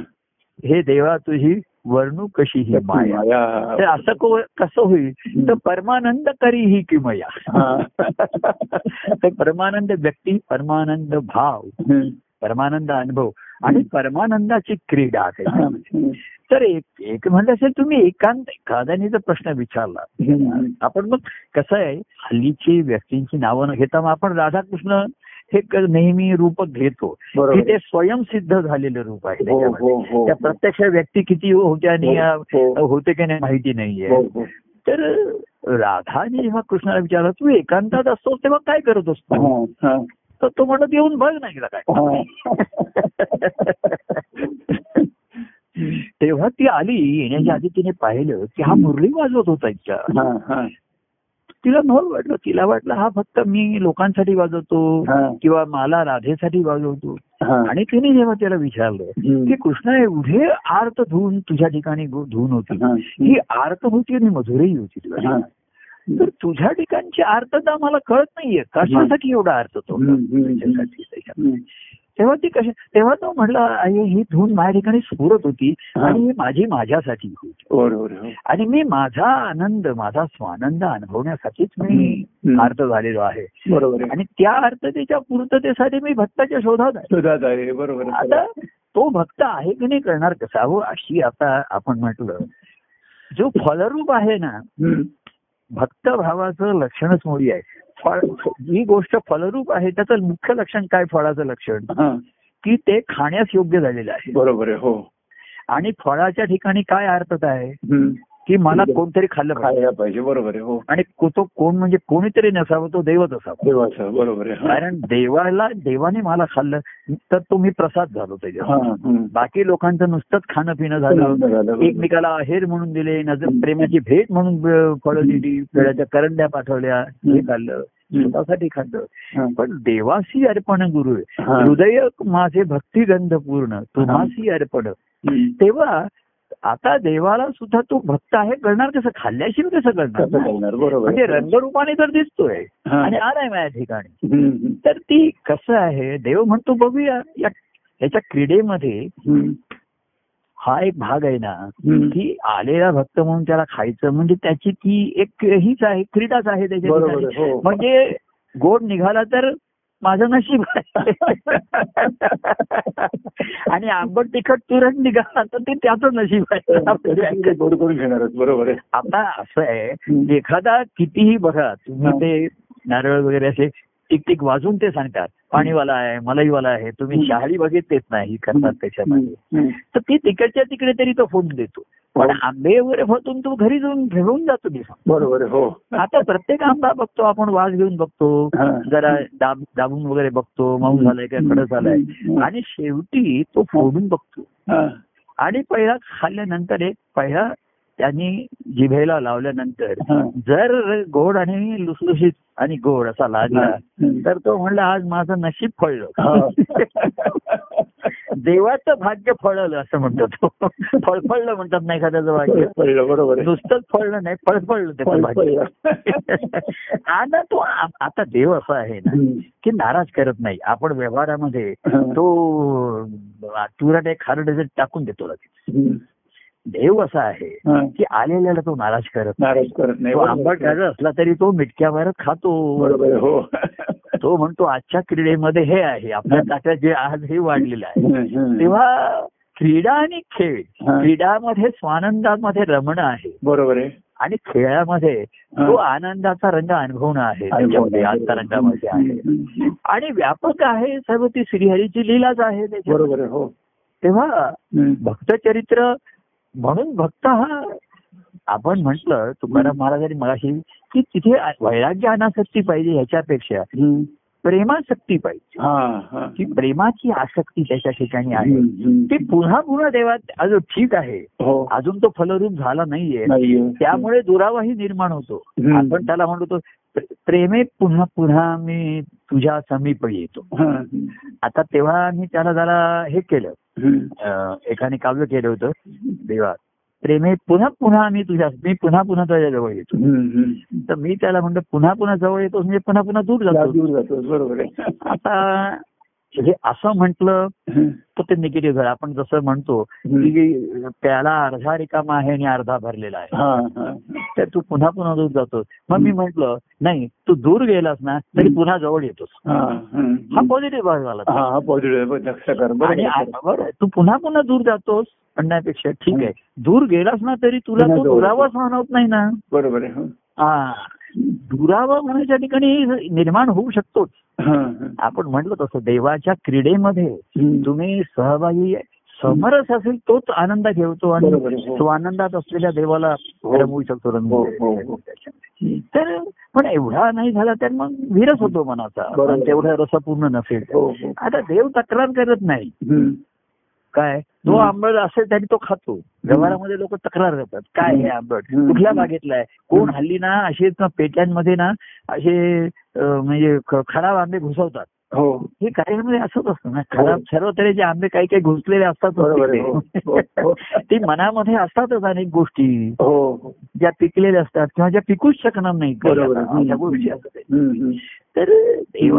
देवा तुझी वर्णू कशी ही माया. माया. तर असं को- कसं होईल? तर परमानंद करी ही किमया हा. तर परमानंद व्यक्ती परमानंद भाव. परमानंद अनुभव. आणि परमानंदाची क्रीडा. त्याच्यामध्ये तर एक एक म्हणलं असेल तुम्ही एकांत एखाद्याने जर प्रश्न विचारला. आपण मग कसं आहे हल्लीची व्यक्तींची नावं न घेता मग आपण राधाकृष्ण हे नेहमी रूप घेतो की ते स्वयंसिद्ध झालेलं रूप आहे हो त्याच्यामध्ये. हो हो त्या प्रत्यक्ष व्यक्ती किती होत्या आणि होते की नाही माहिती नाहीये. तर राधाने जेव्हा कृष्णाला विचारलं तू एकांतात असतो तेव्हा काय करत असतो. तर तो म्हणत येऊन बघ नाही काय तेव्हा ती आली येण्याच्या आधी तिने पाहिलं की हा मुरली वाजवत होता हा, हा. तिला नवल वाटलं तिला वाटलं हा फक्त मी लोकांसाठी वाजवतो किंवा मला राधेसाठी वाजवतो. आणि तिने जेव्हा त्याला विचारलं. की कृष्णा एवढे आर्त धुवून तुझ्या ठिकाणी धुवून होती हा. आर्त होती आणि मधुरही होती. ठिकाणी. तर तुझ्या ठिकाणची आर्तता मला कळत नाहीये कशासाठी एवढा अर्थ तो त्याच्यासाठी. तेव्हा ती कशा तेव्हा तो म्हणला आई ही धून माझ्या ठिकाणी स्फुरत होती. आणि ही माझी माझ्यासाठी होती. आणि मी माझा आनंद माझा स्वानंद अनुभवण्यासाठीच मी. अर्थ झालेलो आहे बरोबर आणि त्या अर्थतेच्या पूर्ततेसाठी मी भक्ताच्या शोधात आहे शोधात आहे बरोबर. आता तो भक्त आहे की नाही करणार कसा हो अशी आता आपण म्हटलं जो फलरूप आहे ना हम्म. भक्त भावाचं लक्षणच मुळी आहे फळ जी गोष्ट फलरूप आहे त्याचं मुख्य लक्षण काय फळाचं लक्षण हा. की ते खाण्यास योग्य झालेलं आहे बरोबर आहे हो आणि फळाच्या ठिकाणी काय अर्थता आहे. की मला कोणतरी खाल्लं पाहिजे. खायला पाहिजे बरोबर आहे हो. आणि तो कोण म्हणजे कोणीतरी नसावं तो देवच असावा. देवाचं बरोबर आहे. कारण देवाला देवाने मला खाल्लं तर तो मी प्रसाद झालो त्याच्या. बाकी लोकांचं नुसतंच खाणं पिणं झालं. एकमेकाला आहेर म्हणून दिले नजर प्रेमाची भेट म्हणून फळं दिली पेळ्याच्या करंड्या पाठवल्या हे खाल्लं स्वतःसाठी खाल्लं. पण देवासी अर्पण गुरु. हृदय माझे भक्तिगंध पूर्ण तुम्हासी अर्पण. तेव्हा आता देवाला सुद्धा तो भक्त आहे करणार कसं खाल्ल्याशिवाय कसं कसं करणार म्हणजे. रंगरूपाने तर दिसतोय. आणि आलाय माझ्या ठिकाणी. तर ती कसं आहे देव म्हणतो बघूया या याच्या क्रीडेमध्ये. हा एक भाग आहे ना. की आलेला भक्त म्हणून त्याला खायचं म्हणजे त्याची ती एक हीच आहे क्रीडाच आहे त्याच्या हो. म्हणजे गोड निघाला तर माझं नशीब आहे आणि आंबट तिखट तुरट निघाला तर ते त्याचं नशीब आहे गोड करून घेणारच बरोबर आहे आता असं आहे. एखादा कितीही बघा तुम्ही हा. ते नारळ वगैरे असे टिक टिक वाजून ते सांगतात पाणीवाला आहे मलाईवाला आहे तुम्ही. शहाळी बघितलेच नाही करतात त्याच्यामध्ये. तर ती तिकडच्या तिकडे तरी तो फोडून देतो. पण आंबे वगैरे फोटून तो घरी जाऊन घेऊन जातो मी बरोबर हो. आता प्रत्येक आंबा बघतो आपण वाज घेऊन बघतो हा. जरा दाब दाबून वगैरे बघतो मऊ झालाय का कडक झालाय. आणि शेवटी तो फोडून बघतो. हा. आणि पहिला खाल्ल्यानंतर एक पहिला त्यांनी जिभेला लावल्यानंतर. जर गोड आणि लुसलुशीत आणि गोड असा लागला. तर तो म्हणला आज माझं नशीब फळलं. देवाचं भाग्य फळलं असं म्हणतो तो फळफळलं म्हणतात नाही एखाद्याचं भाग्य पडलं बरोबर नुसतंच फळलं नाही फळफळलं त्याचं भाग्य आता तो आता देव असा आहे ना. की नाराज करत नाही आपण व्यवहारामध्ये. तो तुरट एक खारड टाकून देतो लगेच. देव असा आहे. की आलेल्याला तो नाराज करत नाराज करत नाही आंबट आहे. जर असला तरी तो मिटक्यावरच खातो बरोबर आहे, हो तो म्हणतो आजच्या क्रीडेमध्ये हे आहे आपल्या ताट्यात जे आज हे वाढलेलं आहे. तेव्हा क्रीडा आणि खेळ. क्रीडामध्ये स्वानंदामध्ये रमणं आहे बरोबर आहे आणि खेळामध्ये. तो आनंदाचा रंग अनुभवणं आहे त्याच्यामध्ये अंतरंगामध्ये आहे हम्म. आणि व्यापक आहे सर्व ती श्रीहरीची लीलाच आहे बरोबर आहे हो तेव्हा. भक्तचरित्र म्हणून भक्त हा आपण म्हटलं तुकाराम महाराजांनी मगाशी की तिथे वैराग्य अनासक्ती पाहिजे ह्याच्यापेक्षा. प्रेमासक्ती पाहिजे. की प्रेमाची आसक्ती त्याच्या ठिकाणी आहे. ती पुन्हा पुन्हा देवात अजून ठीक आहे. हो. अजून तो फलरूप झाला नाहीये. त्यामुळे दुरावाही निर्माण होतो. आपण त्याला म्हणतो प्रे- प्रेमे पुन्हा पुन्हा मी तुझ्या समीप येतो. आता तेव्हा मी त्याला जरा हे केलं. एकाने काव्य केलं होतं देवा. प्रेमे पुन्हा पुन्हा मी तुझ्या मी पुन्हा पुन्हा तुझ्या जवळ येतो. तर मी त्याला म्हणतो पुन्हा पुन्हा जवळ येतो म्हणजे पुन्हा पुन्हा दूर जातो दूर जातो बरोबर आहे. आता हे असं म्हटलं. तर ते निगेटिव्ह झालं. आपण जसं म्हणतो. की त्याला अर्धा रिकामा आहे आणि अर्धा भरलेला आहे. तर तू पुन्हा पुन्हा दूर जातोस. मग मी म्हंटल नाही तू दूर गेलास ना तरी पुन्हा जवळ येतोस. हा, पॉझिटिव्ह भाग झाला पॉझिटिव्ह आणि बरोबर. तू पुन्हा पुन्हा दूर जातोस म्हणण्यापेक्षा ठीक आहे. दूर गेलास ना तरी तुला तो दुरावाच म्हणत नाही ना. बरोबर आहे. हो. दुरावा म्हणायच्या ठिकाणी निर्माण होऊ शकतोच. आपण म्हटलं तसं देवाच्या क्रीडेमध्ये. तुम्ही सहभागी समरस असेल तोच आनंद घेतो आणि हो. तो आनंदात असलेल्या देवाला हो. रमवू शकतो रमवू हो. तर पण एवढा नाही झाला तर मग विरस होतो मनाचा तेवढा रसपूर्ण नसेल. आता देव तक्रार करत नाही. काय? तो. आंबट असेल तरी तो खातो. व्यवहारामध्ये लोक तक्रार करतात. काय हे आंबट. कुठल्या बागेतला आहे कोण हल्ली ना असे ना पेट्यांमध्ये ना असे म्हणजे खराब आंबे घुसवतात. हो हे कार्यामध्ये असंच असतं ना खराब सर्व तऱ्हेचे आंबे काही काही घुसलेले असतात बरोबर आहे. हो, हो, हो. ती मनामध्ये असतातच अनेक गोष्टी हो हो. ज्या पिकलेल्या असतात किंवा ज्या पिकूच शकणार नाही गोष्टी असतात हं, हं. तर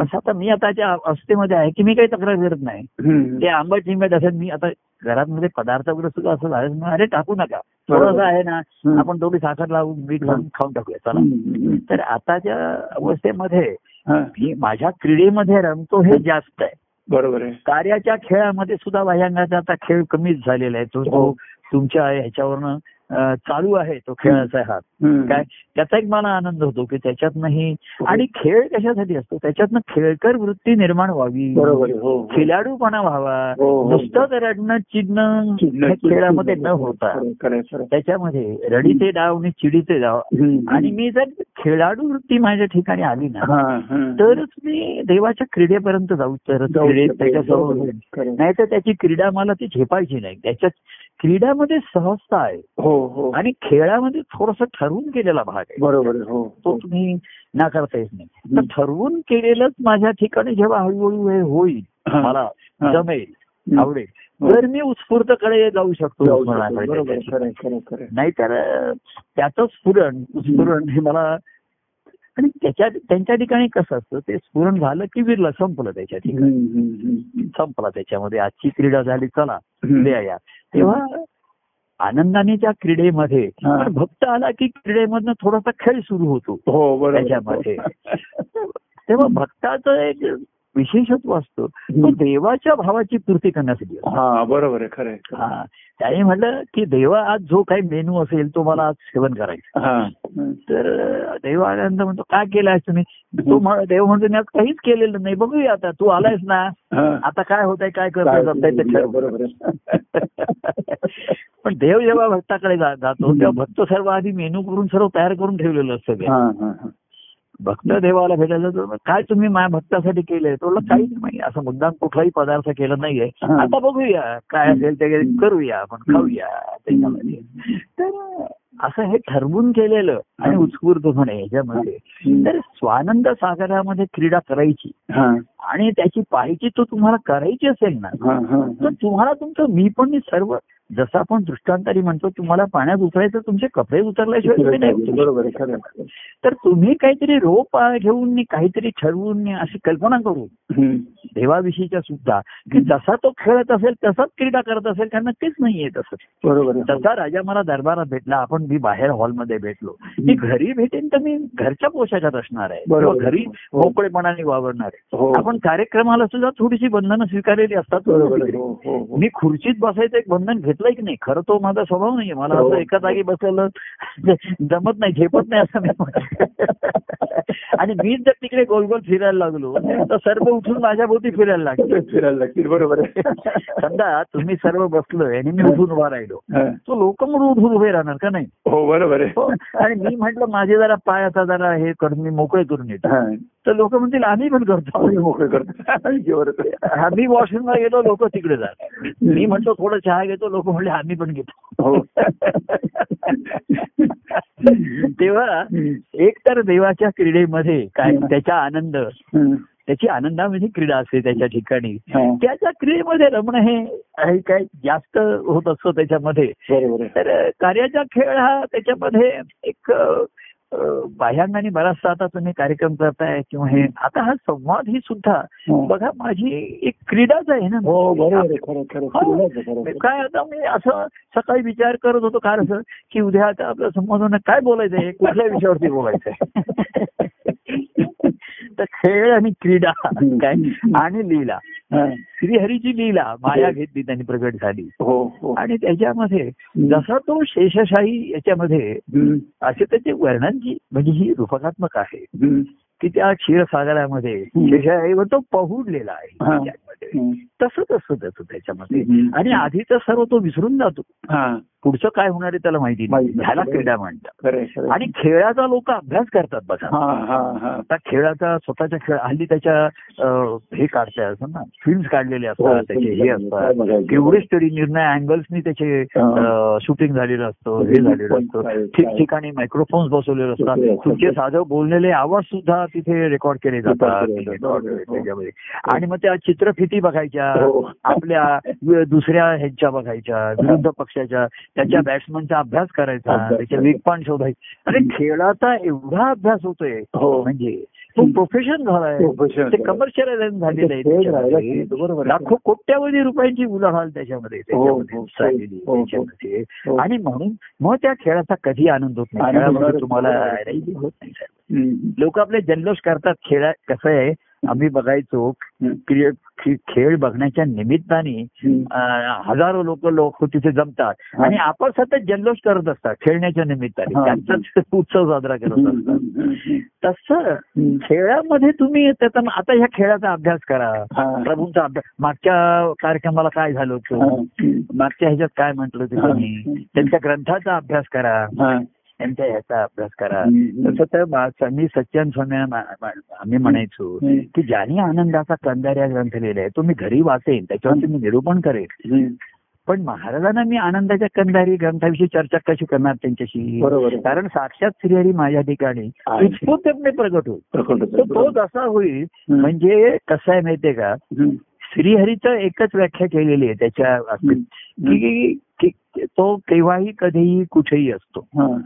असं आता मी आताच्या अवस्थेमध्ये आहे की मी काही तक्रार करत नाही हं. ते आंबट निंबट असं मी आता घरात मध्ये पदार्थ वगैरे सुद्धा असं झालं अरे टाकू नका. थोडंसं आहे ना हं. आपण थोडी साखर लावून मीठ लावून खाऊन टाकूया चला हं, हं. तर आताच्या अवस्थेमध्ये हा, मी माझ्या क्रीडेमध्ये रमतो हे जास्त आहे. बरोबर आहे. कार्याच्या खेळामध्ये सुद्धा बाह्यांगाचा आता खेळ कमीच झालेला आहे. तो तो हो. तुमच्या ह्याच्यावरनं चालू आहे तो खेळाचा हात हं. काय त्याचा एक मला आनंद होतो की त्याच्यातनंही आणि खेळ कशासाठी असतो त्याच्यातनं खेळकर वृत्ती निर्माण व्हावी आहे हो खिलाडूपणा व्हावा हो, हो. नुसतं रडणं चिडणं खेळामध्ये न होता. त्याच्यामध्ये रडीचे डाव आणि चिडीचे डाव हं. आणि मी जर खेळाडू वृत्ती माझ्या ठिकाणी आली ना हा, हा. तरच मी देवाच्या क्रीडेपर्यंत जाऊ तरच. त्याच्यासोबत. खरं. नाही तर त्याची क्रीडा मला ती झेपायची नाही त्याच्यात क्रीडामध्ये सहजता आहे हो हो आणि खेळामध्ये थोडस ठरवून केलेला भाग आहे बरोबर आहे हो तो हो. तुम्ही नाकारता येत नाही तर हं. ठरवून केलेलंच माझ्या ठिकाणी जेव्हा हळूहळू हे होईल हा. मला हा. जमेल हं. आवडेल हो. तर मी उत्स्फूर्तकडे जाऊ शकतो. नाहीतर त्याचं स्फुरण स्फुरण हे मला आणि त्याच्या त्यांच्या ठिकाणी कसं असतं ते स्फुरण झालं की विरलं संपलं त्याच्या ठिकाणी हं, हं, हं. संपला त्याच्यामध्ये आजची क्रीडा झाली चला हं. या तेव्हा आनंदाने त्या क्रीडेमध्ये भक्त आला की क्रीडेमधनं थोडासा खेळ सुरू होतो हो. त्याच्यामध्ये. तेव्हा भक्ताचं एक विशेषत्व असतो तो. देवाच्या भावाची पूर्ती करण्यासाठी. हा बरोबर आहे खरं. हा त्याने म्हटलं की देवा आज जो काही मेनू असेल तो मला आज सेवन करायचा. तर देव आनंद म्हणतो काय केलं आहेस तुम्ही तो देव म्हणतो मी आज काहीच केलेलं नाही बघूया आता तू आलायस ना. आता काय होत आहे काय काय करतोय जमताय ते ठरव बरोबर आहे. पण देव जेव्हा भक्ताकडे जातो तेव्हा भक्त सर्व आधी मेनू करून सर्व तयार करून ठेवलेलं असतं ते. हा, हा, हा. भक्त देवाला भेटायला जातो काय तुम्ही माझ्या भक्तासाठी केलंय? तो म्हणला, काहीच नाही असं मुद्दाम कुठलाही पदार्थ केला नाहीये. आता बघूया काय असेल ते करूया आपण खाऊया त्याच्यामध्ये. तर असं हे ठरवून केलेलं आणि उत्स्फूर्तपणे ह्याच्यामध्ये. हं. तर स्वानंद सागरामध्ये क्रीडा करायची. आणि त्याची पाहिजे तो तुम्हाला करायची असेल ना तर तुम्हाला तुमचं मी पण सर्व जसं आपण दृष्टांतारी म्हणतो तुम्हाला पाण्यात उतरायचं तुमचे कपडे उतरल्याशिवाय तुम्ही नाही. तर तुम्ही काहीतरी रोप घेऊन काहीतरी ठरवून अशी कल्पना करू. देवाविषयीच्या सुद्धा. की जसा तो खेळत असेल तसाच क्रीडा करत असेल कारण नक्कीच नाहीये तसं बरोबर तसा राजा मला दरबारात भेटला आपण मी बाहेर हॉलमध्ये भेटलो. मी घरी भेटेन तर मी घरच्या पोशाखात असणार आहे. घरी हो. मोकळेपणाने वावरणार आहे. हो. आपण कार्यक्रमाला सुद्धा थोडीशी बंधनं स्वीकारलेली असतात. हो. मी खुर्चीत बसायचं एक बंधन घेतलंय की नाही खरं तो माझा स्वभाव नाहीये मला हो. असं एका जागी बसलेलं जमत नाही झेपत नाही असं मी. आणि मीच जर तिकडे गोल गोल फिरायला लागलो तर सर्व उठून माझ्या भोवती फिरायला लागले फिरायला लागतील बरोबर आहे समजा तुम्ही सर्व बसलोय आणि मी उठून उभा राहिलो हा. तो लोक म्हणून उठून उभे राहणार का नाही हो बरोबर आहे हो आणि मी म्हटलं माझे जरा पाय आता जरा हे करून मी मोकळे करून येतो हा. तर लोक म्हणतील आम्ही पण करतो आम्ही मोकळे करतो. आम्ही वॉशरूमला गेलो लोक तिकडे जात. मी म्हणतो थोडं चहा घेतो. लोक म्हणले आम्ही पण घेतो. हो. तेव्हा एक तर देवाच्या क्रीडेमध्ये काय त्याचा आनंद. त्याची आनंदामध्ये क्रीडा असते त्याच्या ठिकाणी. त्याच्या क्रीडेमध्ये रमणं हे काय जास्त होत असतं त्याच्यामध्ये. तर कार्याचा खेळ हा त्याच्यामध्ये एक बाह्यांगाने बराचसा आता तुम्ही कार्यक्रम करताय किंवा हे आता हा संवाद ही सुद्धा हो. बघा माझी एक क्रीडाच आहे ना हो. काय आता मी असं सकाळी विचार करत होतो काय असं की उद्या आता आपलं संबोधन काय बोलायचंय कुठल्या विषयावरती बोलायचंय तर खेळ आणि क्रीडा काय आणि लीला. श्रीहरीची लीला माया घेतली त्यांनी प्रगट झाली. हो हो. आणि त्याच्यामध्ये जसा तो शेषशाही याच्यामध्ये. असे त्याचे वर्णनची म्हणजे ही रूपकात्मक आहे. की त्या क्षीरसागरामध्ये. शेषशाहीवर तो पहुडलेला आहे. हा. त्यामध्ये हम्म. तसं तसं तसं त्याच्यामध्ये. आणि आधीच सर्व तो विसरून जातो हा पुढचं काय होणार आहे त्याला माहिती नाही. ह्याला क्रीडा म्हणतात. आणि खेळाचा लोक अभ्यास करतात बघा हा हा हा आता खेळाचा स्वतःच्या खेळ हल्ली त्याच्या हे काढताय असं ना फिल्म्स काढलेले हो, असतात त्याचे हे असतात? केवढेच तरी निर्णय अँगल्सनी त्याचे हा. शूटिंग झालेलं असतं हे झालेलं असतं ठिकठिकाणी मायक्रोफोन्स बसवलेले असतात असतात. तुमचे साधं बोललेले आवाज सुद्धा तिथे रेकॉर्ड केले जातात. हो. त्याच्यामध्ये आणि मग त्या चित्रफिती बघायच्या हो. आपल्या दुसऱ्या ह्यांच्या बघायच्या विरुद्ध पक्षाच्या त्याच्या बॅट्समनचा अभ्यास करायचा अभ्यास त्याचे करायचा. वेगपान शोधायचे अरे खेळाचा एवढा अभ्यास होतोय हो. म्हणजे तो प्रोफेशन झालाय ते. कमर्शियलायझेशन झालेलं आहे. बरोबर. लाखो कोट्यावधी रुपयांची उलाढाल त्याच्यामध्ये हो, त्याच्यामध्ये. आणि म्हणून मग त्या खेळाचा कधी आनंद होत नाही तुम्हाला होत नाही हम्म. लोक आपले जल्लोष करतात खेळा कसं आहे आम्ही बघायचो खेळ बघण्याच्या निमित्ताने हजारो लोक लोक तिथे जमतात. आणि आपण सतत जल्लोष करत असतात खेळण्याच्या निमित्ताने. त्यांचाच उत्सव साजरा करत. असतात. तसं. खेळामध्ये तुम्ही त्याचा आता ह्या खेळाचा अभ्यास करा. प्रभूंचा अभ्यास मागच्या कार्यक्रमाला काय झालं. होतं. मागच्या ह्याच्यात काय म्हटलं होतं. तुम्ही त्यांच्या ग्रंथाचा अभ्यास करा. त्यांच्या ह्याचा अभ्यास करा. तसं तर मा- सच्चन स्वामी आम्ही म्हणायचो. की ज्याने आनंदाचा कंदार्या ग्रंथ लिहिलाय तो मी घरी वाचेन त्याच्यावरती मी निरूपण करेन. पण महाराजांना मी आनंदाच्या कंदारी ग्रंथाविषयी चर्चा कशी करणार त्यांच्याशी. कारण साक्षात श्रीहरी माझ्या ठिकाणी. उत्स्फूर्तपणे होईल प्रकट होतं. तो जसा होईल. म्हणजे कसं आहे माहितीये का. श्रीहरीचं एकच व्याख्या केलेली आहे त्याच्या. की तो केव्हाही कधीही कुठेही असतो हा.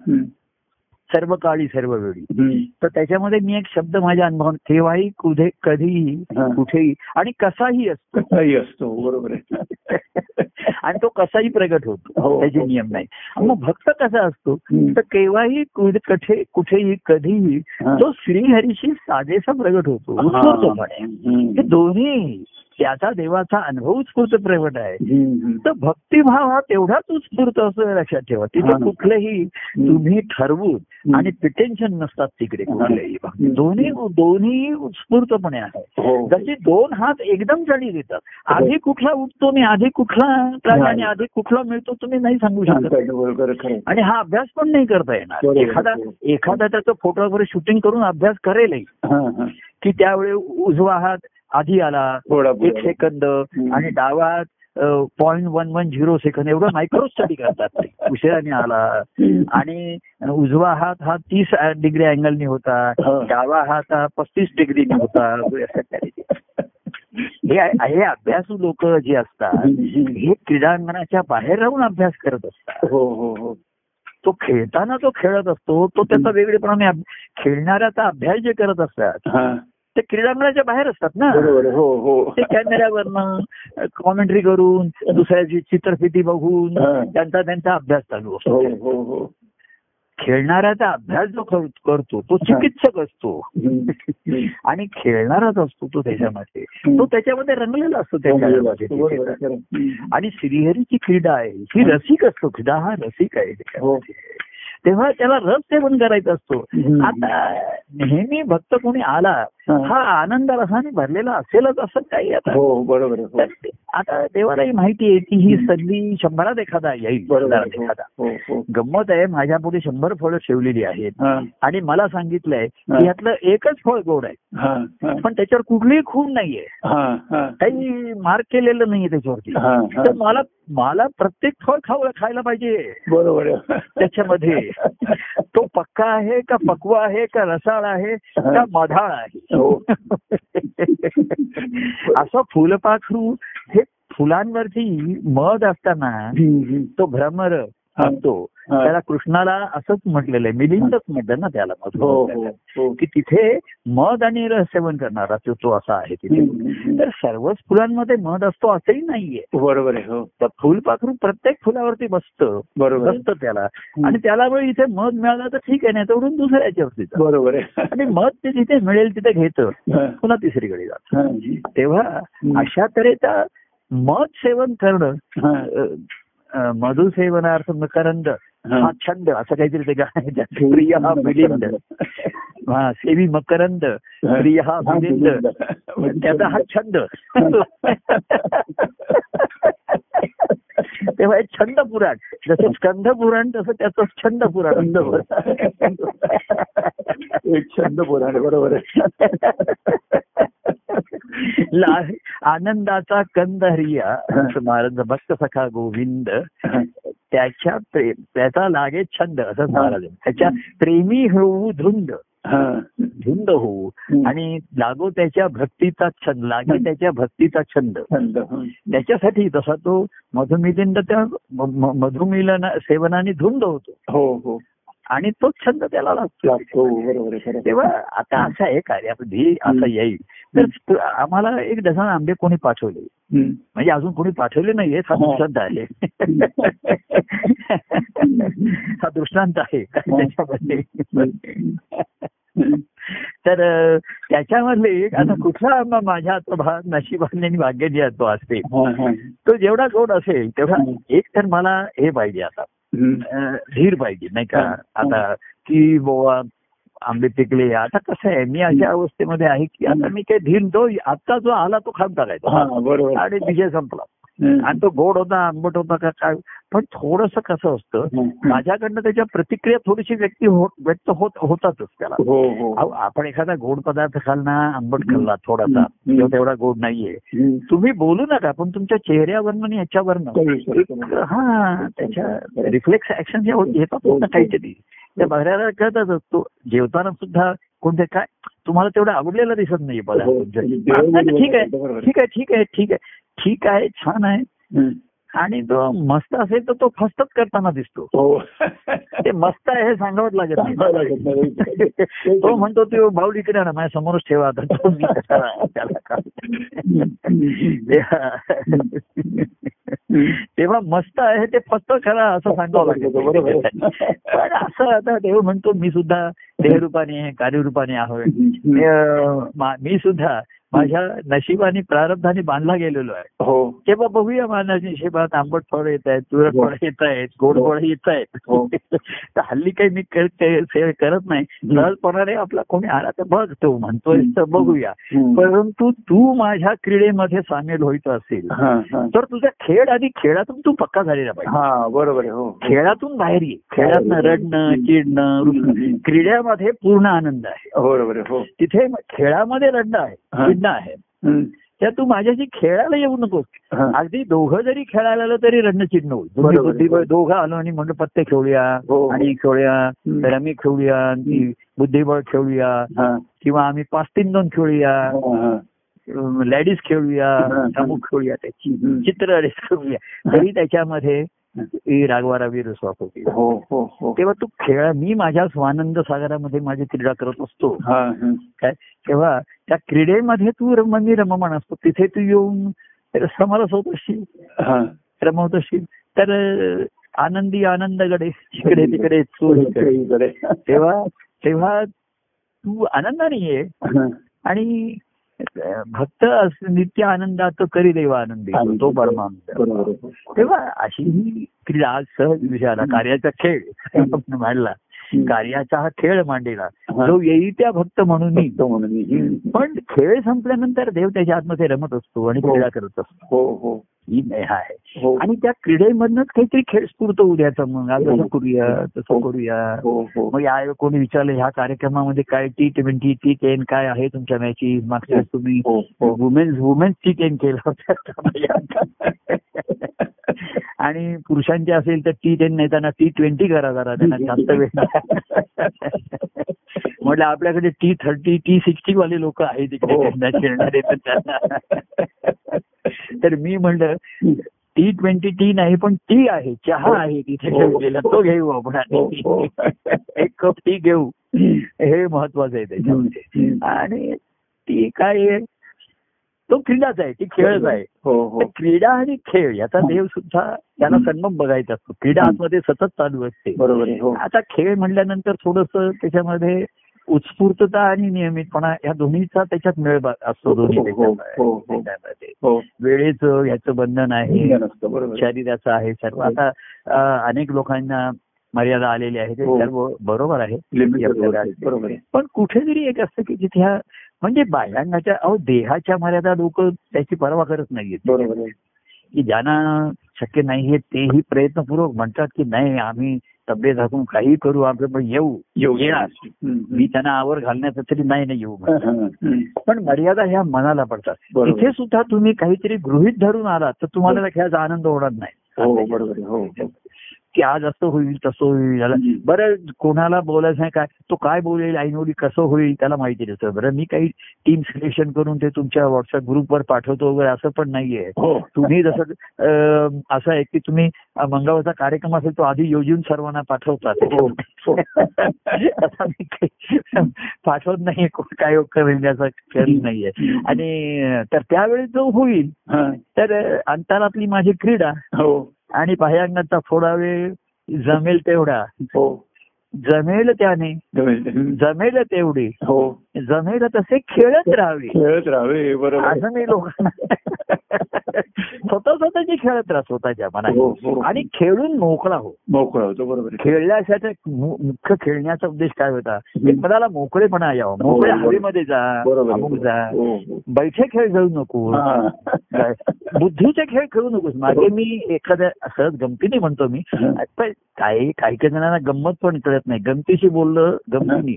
सर्व काळी सर्व वेळी. तर त्याच्यामध्ये मी एक शब्द माझ्या अनुभवात केव्हाही कुठे कधीही हा. कुठेही आणि कसाही असतो कसाही असतो बरोबर आणि तो कसाही प्रगट होतो हो. त्याचे नियम नाही मग भक्त कसा असतो. तर केव्हाही कुठे कठे कुठेही कधीही हा. तो श्रीहरीशी साजेसा प्रगट होतो. हे दोन्ही त्याचा देवाचा अनुभव उत्स्फूर्त प्रगट आहे. तर भक्तिभाव हा तेवढाच उत्स्फूर्त असं लक्षात ठेवा. तिथे. कुठलेही तुम्ही ठरवून आणि प्रिटेन्शन नसतात तिकडे कुठलेही हम्म. दोन्ही दोन्ही उत्स्फूर्तपणे आहे. हो. जसे दोन हात एकदम चढी देतात. आधी कुठला उठतो आणि आधी कुठला प्राणी आणि आधी कुठला मिळतो तुम्ही नाही सांगू शकत. आणि हा अभ्यास पण नाही करता येणार. एखादा एखादा त्याचा फोटो वगैरे शूटिंग करून अभ्यास करेलही. की त्यावेळी उजवा हात आधी आला एक. सेकंद आणि डावा point one one zero second एवढं मायक्रो स्टडी करतात ते. उशिराने आला. आणि उजवा हात हा तीस डिग्री अँगलनी होता. डावा हात हा पस्तीस डिग्रीने होता. हे हे अभ्यासू लोक जे असतात. हे क्रीडांगणाच्या बाहेर राहून अभ्यास करत असतात. हो हो हो. तो खेळताना तो खेळत असतो तो त्याचा वेगळेपणाने अभ- खेळणाऱ्याचा अभ्यास जे करत असतात ते क्रीडांगणाच्या बाहेर असतात ना हो हो ते कॅमेऱ्यावरनं कॉमेंट्री करून दुसऱ्याची चित्रफिती बघून हा. त्यांचा त्यांचा अभ्यास चालू हो असतो हो हो खेळणाऱ्याचा अभ्यास जो कर- करतो तो चिकित्सक असतो. आणि खेळणाराच असतो तो त्याच्यामध्ये. तो त्याच्यामध्ये रंगलेला असतो त्या खेळामध्ये बरोबर आहे, तिथे. खरं. हम्म. आणि श्रीहरीची क्रीडा आहे ही रसिक असतो क्रीडा हा रसिक आहे त्याच्यामध्ये. तेव्हा त्याला रस सेवन करायचा असतो. आता नेहमी भक्त कोणी आला हा. आनंद रसाने भरलेला असेलच असं काही आता. हो बरोबर हो. आता देवालाही माहिती आहे की ही संधी शंभरात एखादा येईल बरोबर हो. एखादा. हो गंमत आहे माझ्या पुढे शंभर फळं ठेवलेली आहेत. आणि मला सांगितलंय. की यातलं एकच फळ गोड आहे. पण त्याच्यावर कुठलीही खून नाहीये. काही मार्क केलेलं नाहीये त्याच्यावरती. तर मला मला प्रत्येक फळ खाऊ खायला पाहिजे. बरोबर त्याच्यामध्ये तो पक्का आहे का पक्वा आहे का रसाळ आहे का मधाळ आहे. असं फुलपाखरू हे फुलांवरती मध असताना. तो भ्रमर हा. असतो. हा. त्याला कृष्णाला असंच म्हटलेलं आहे. मिलिंदच म्हटलं ना त्याला हो मधुर हो. हो. की तिथे मध आणि रस सेवन करणारा तो तो असा आहे तिथे. तर सर्वच फुलांमध्ये मध असतो असंही नाहीये. बरोबर आहे हो. तर फुलपाखरू प्रत्येक फुलावरती बसतं. बरोबर. बसतं त्याला. आणि त्याला वेळ इथे मध मिळालं तर ठीक आहे नाही तर उडून दुसऱ्याच्यावरती जातं. बरोबर आहे. आणि मध ते जिथे मिळेल तिथे घेतं. हा. पुन्हा तिसरीकडे जातं. हा. तेव्हा अशा तऱ्हेचा मध सेवन करणं हा. अ, अ, मधु सेवनार्थ मकरंद हा. छंद असं काहीतरी ते गाणं. प्रिय हा मिलिंद हा सेवी मकरंद प्रिय हा मिलिंद. त्याचा हा छंद तेव्हा छंद पुराण जसं स्कंद पुराण तसं त्याचं छंद पुराण छंद पुराण. एक छंद पुराण बरोबर आहे आनंदाचा कंद हरिया महाराज भक्त सखा गोविंद त्याच्या प्रेम त्याचा लागे छंद असं महाराज. त्याच्या प्रेमी होऊ धुंद. हा. धुंद होऊ. आणि लागो त्याच्या भक्तीचा छंद लागे त्याच्या भक्तीचा छंद. छंद हं. त्याच्यासाठी तसा तो मधुमिलिंद त्या मधुमिलन सेवनाने धुंद होतो. हो हो. आणि तो छंद त्याला लागतो. आहे. तेव्हा आता असं आहे कार्यामध्ये असं येईल. तर आम्हाला एक डझन आंबे कोणी पाठवले हं. म्हणजे अजून कोणी पाठवले नाहीये हा हो. दृष्टांत आहे हा दृष्टांत आहे त्याच्यामध्ये तर त्याच्यामधले आता कुठला आंबा माझ्या आता भा- नशिबाने आणि भाग्याने तो असते हा, हा. तो जेवढा गोड असेल तेवढा हं. एक तर मला हे पाहिजे आता हं. धीर पाहिजे नाही का हं. आता की बुवा आंबे पिकले. आता कसं आहे मी अशा अवस्थेमध्ये आहे की आता मी काही धीर तो आता जो आला तो खाऊन टाकायचा आणि विजय संपला. आणि तो गोड होता आंबट होता का काय पण थोडस कसं असतं हं. माझ्याकडनं त्याच्या प्रतिक्रिया थोडीशी व्यक्ती होत व्यक्त होत होतातच त्याला हो हो आपण एखादा गोड पदार्थ खाल्ला आंबट खाल्ला थोडासा हं. किंवा तेवढा गोड नाहीये हं. तुम्ही बोलू नका पण तुमच्या चेहऱ्यावरनं आणि. एक हा त्याच्या रिफ्लेक्स ऍक्शन येतात ना काहीतरी त्या बघायला कळतच असतो जेवताना सुद्धा कोणते काय तुम्हाला तेवढं आवडलेलं दिसत नाही पदार्थ हो. आता ठीक आहे. ठीक आहे ठीक आहे ठीक आहे ठीक आहे छान आहे हं. आणि तो मस्त असेल तर तो फस्तच करताना दिसतो हो ते मस्त आहे हे सांगावंच लागत नाही नाही. तो म्हणतो तो भाऊ इकडे ना माझ्या समोरच ठेवा आता. तेव्हा- मस्त आहे ते फक्त खरा असं सांगावं लागतं. पण असं आता देव म्हणतो मी सुद्धा देहरूपाने कार्यरूपाने आहे हं. अं, मा- मी सुद्धा माझ्या नशिबाने प्रारब्धाने बांधला गेलेलो आहे. हो. तेव्हा बघूया माझ्या नशिबात आंबट फळ येत आहेत तुरट फळ येत आहेत गोड फळ येत आहेत. हो. तर हल्ली काही मी ते- करत नाही. सहजपणाने आपला कोणी आला तर बघ तो म्हणतोय तर बघूया. हं. परंतु तू माझ्या क्रीडेमध्ये सामील व्हायचं असेल हा, हा. तर तुझा खेळ आधी खेळातून तू पक्का झालेला पाहिजे. हा बरोबर हो. खेळातून बाहेर ये. खेळातनं रडणं चिडणं. क्रीड्यामध्ये पूर्ण आनंद आहे. बरोबर आहे हो. तिथे खेळामध्ये रडणं आहे. चिडणं आहे. त्या तू माझ्याशी खेळायला येऊ नकोस. अगदी दोघं जरी खेळायला आलं तरी रडणं चिडणं होईल दोघं आलो आणि म्हणलं पत्ते खेळूया हो. आणि खेळूया. रमी खेळूया बुद्धिबळ खेळूया. किंवा आम्ही पाच तीन दोन खेळूया हा. लेडीज खेळूया. शामुक खेळूया त्याची. चित्र खेळूया तरी त्याच्यामध्ये ही रागवारा वीर स्वाप होती. हो हो हो. तेव्हा तू खेळ मी माझ्या स्वानंद सागरामध्ये माझी क्रीडा करत असतो. काय? तेव्हा त्या क्रीडेमध्ये तू रमणी रममाण असतो. तिथे तू येऊन समरस होत असशील हा. रमवत असशील तर आनंदी आनंद गडे इकडे तिकडे. तेव्हा तेव्हा तू आनंदाने ये. आणि भक्त अस- नित्य आनंदात करी देवा आनंदी तो परमानंद. तेव्हा अशी ही क्रीडा आज सहज विषयाला कार्याचा खेळ मांडला कार्याचा हा खेळ मांडलेला हा. जो येई त्या भक्त म्हणून. हं. पण खेळ संपल्यानंतर देव त्याच्या आतमध्ये रमत असतो आणि हो. क्रीडा करत असतो हो हो ही नेहा आहे. हो. आणि त्या क्रीडेमधनच काहीतरी खेळ स्फूर्त उद्याचा मग. आज हो. असं करूया तसं हो. करूया. हो हो. मग या कोणी विचारलं ह्या कार्यक्रमामध्ये काय टी ट्वेंटी टी टेन काय आहे तुमच्या मॅची मागच्या तुम्ही हो हो. वुमेन्स वुमेन्स टी टेन केलं होतं. आणि पुरुषांचे असेल तर टी टेन नाही त्यांना टी ट्वेंटी करा जरा त्यांना जास्त वेळ म्हटलं आपल्याकडे टी थर्टी टी सिक्स्टी वाले लोक आहेत तिकडे हो. खेळणारे तर त्यांना. तर मी म्हणलं टी ट्वेंटी टी नाही पण टी आहे चहा आहे तिथे हो. ठेवलेला तो घेऊ आपण हो, हो. एक कप टी घेऊ. हे महत्वाचं आहे त्याच्यामध्ये. आणि ती काय आहे तो क्रीडाच आहे ती खेळच आहे. हो हो. क्रीडा आणि खेळ याचा देव सुद्धा त्याला संगम बघायचा असतो. क्रीडा आतमध्ये सतत चालू असते. बरोबर हो. आता खेळ म्हणल्यानंतर थोडस त्याच्यामध्ये उत्स्फूर्तता आणि नियमितपणा या दोन्हीचा त्याच्यात मेळ असतो दोन्ही हो, हो, त्याच्यात- हो, हो. हो. वेळेचं याचं बंधन आहे. शरीराचं आहे सर्व. आता अनेक लोकांना मर्यादा आलेली आहे ते हो. सर्व बरोबर आहे. पण कुठेतरी एक असतं की जिथे ह्या म्हणजे बाह्यांगाच्या अहो देहाच्या मर्यादा लोक त्याची पर्वा करत नाहीयेत. की ज्यांना शक्य नाहीये तेही प्रयत्नपूर्वक म्हणतात की नाही आम्ही तब्येत हाकून काही करू आपण पण येऊ येऊ येणार. मी त्यांना आवर घालण्याचं तरी नाही ना येऊ. हं, हं. पण मर्यादा ह्या मनाला पडतात. तिथे सुद्धा तुम्ही काहीतरी गृहित धरून आलात तर तुम्हाला खेळाचा आनंद होणार नाही हो बरोबर. हो हो. की आज असं होईल तसं होईल याला. बरं कोणाला बोलायचं नाही काय? तो काय बोलेल ऐनोली कसं होईल त्याला माहिती नसतं बरं मी काही टीम सिलेक्शन करून ते तुमच्या व्हॉट्सअप ग्रुपवर पाठवतो वगैरे असं पण नाहीये. हो. तुम्ही जसं असं आहे की तुम्ही मंगळवारचा कार्यक्रम असेल तो आधी योजून सर्वांना पाठवतात हो, हो. असा मी पाठवत नाहीये कोण काय करेल याचा नाहीये. आणि तर त्यावेळी जो होईल. तर अंतरातली माझी क्रीडा हो. आणि बाह्यांगाचा थोडा वेळ जमेल तेवढा. हो. जमेल त्याने. हं. जमेल तेवढी. हो. जमेल तसे खेळत राहावे. खेळत राहावे बरोबर. असं मी लोकांना स्वतः स्वतःची खेळत राहा स्वतःच्या हो, मनात हो. आणि खेळून मोकळा हो. मोकळा होतो बरोबर मु- मुख्य खेळण्याचा उद्देश काय होता? मनाला मोकळेपणा यावं. मोकळ्या हो, हवेमध्ये जा. अमुक जा. हो, हो. बैठे खेळ खेळू नको. हां. बुद्धीचे खेळ खेळू नकोस. मागे मी एखाद्या सहज गमतीने म्हणतो मी हं. पण काही काही काही जणांना गंमत पण कळत नाही. गमतीशी बोललं गमतीने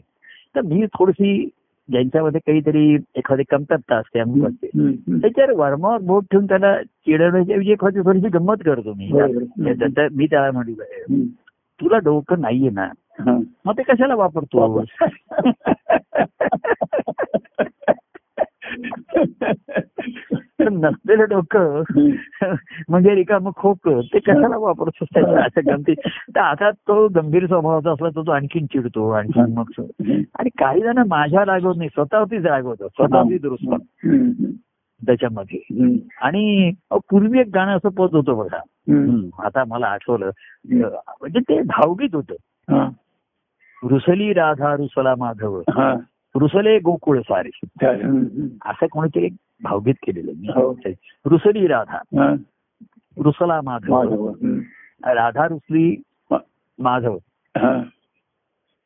तर मी थोडीशी ज्यांच्यामध्ये काहीतरी एखादी कमतरता असते अमुक असते. त्याच्यावर वर्मावर बोट ठेवून त्याला चिडवण्याची एखादी थोडीशी गंमत करतो मी. मी त्याला म्हटलं हं. तुला डोकं नाहीये ना. मग ते कशाला वापरतो तर नसलेलं डोकं म्हणजे रिकामं खोक ते कशाला वापरतो त्याच्या असं गमती? तर आता तो गंभीर स्वभावाचा असला तर तो आणखीन चिडतो आणखीन मग. आणि काही जण माझ्या रागवत नाही स्वतःवरतीच रागवतो स्वतःवरती दुरुस्त. त्याच्यामध्ये. आणि पूर्वी एक गाणं असं पद होतं बघा. आता मला आठवलं. म्हणजे ते भावगीत होतं. रुसली राधा रुसला माधव. रुसले गोकुळ सारे. हं, हं. असं कोणीतरी भावगीत केलेलं हो. मी रुसली राधा हां. रुसला माधव. हं. राधा रुसली माधव हां.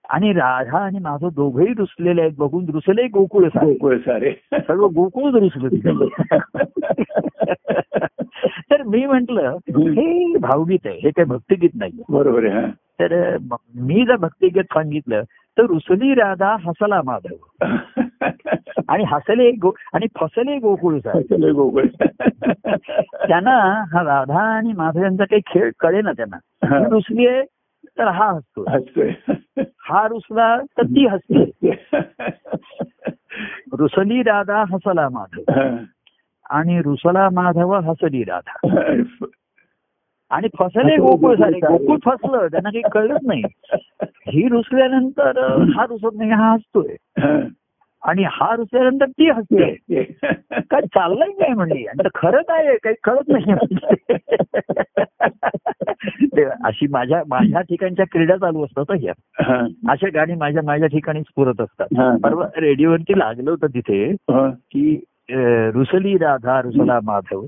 आणि राधा आणि माधव दोघेही रुसलेले आहेत बघून रुसले गोकुळ सारे गोकुळ सारे सर्व गोकुळ रुसलं तर मी म्हंटल हे भावगीत आहे हे काही भक्तिगीत नाही बरोबर आहे हां. तर मी जर भक्तिगीत सांगितलं तर रुसली राधा हसला माधव. आणि हसले गो आणि फसले गोकुळ चले गोकुळ. त्यांना हा राधा आणि माधव यांचा काही खेळ कळे ना त्यांना रुसली आहे तर हा हसतो हसतोय. हा रुसला तर ती हसते. रुसली राधा हसला माधव. आणि रुसला माधव हसली राधा. आणि फसले गोकुळ झाले. गोकुळ फसलं त्यांना काही कळलंच नाही. ही रुसल्यानंतर हा रुसत नाही हा हसतोय. आणि हा रुसल्यानंतर ती हसते. काय चाललंय काय म्हणली आणि खरं काय आहे? काही कळत नाही ते अशी माझ्या माझ्या ठिकाणच्या क्रीडा चालू असतात ह्या. अशा गाणी माझ्या माझ्या ठिकाणी स्फुरत असतात. परवा रेडिओवरती लागलं होतं तिथे. की रुसली राधा रुसला माधव.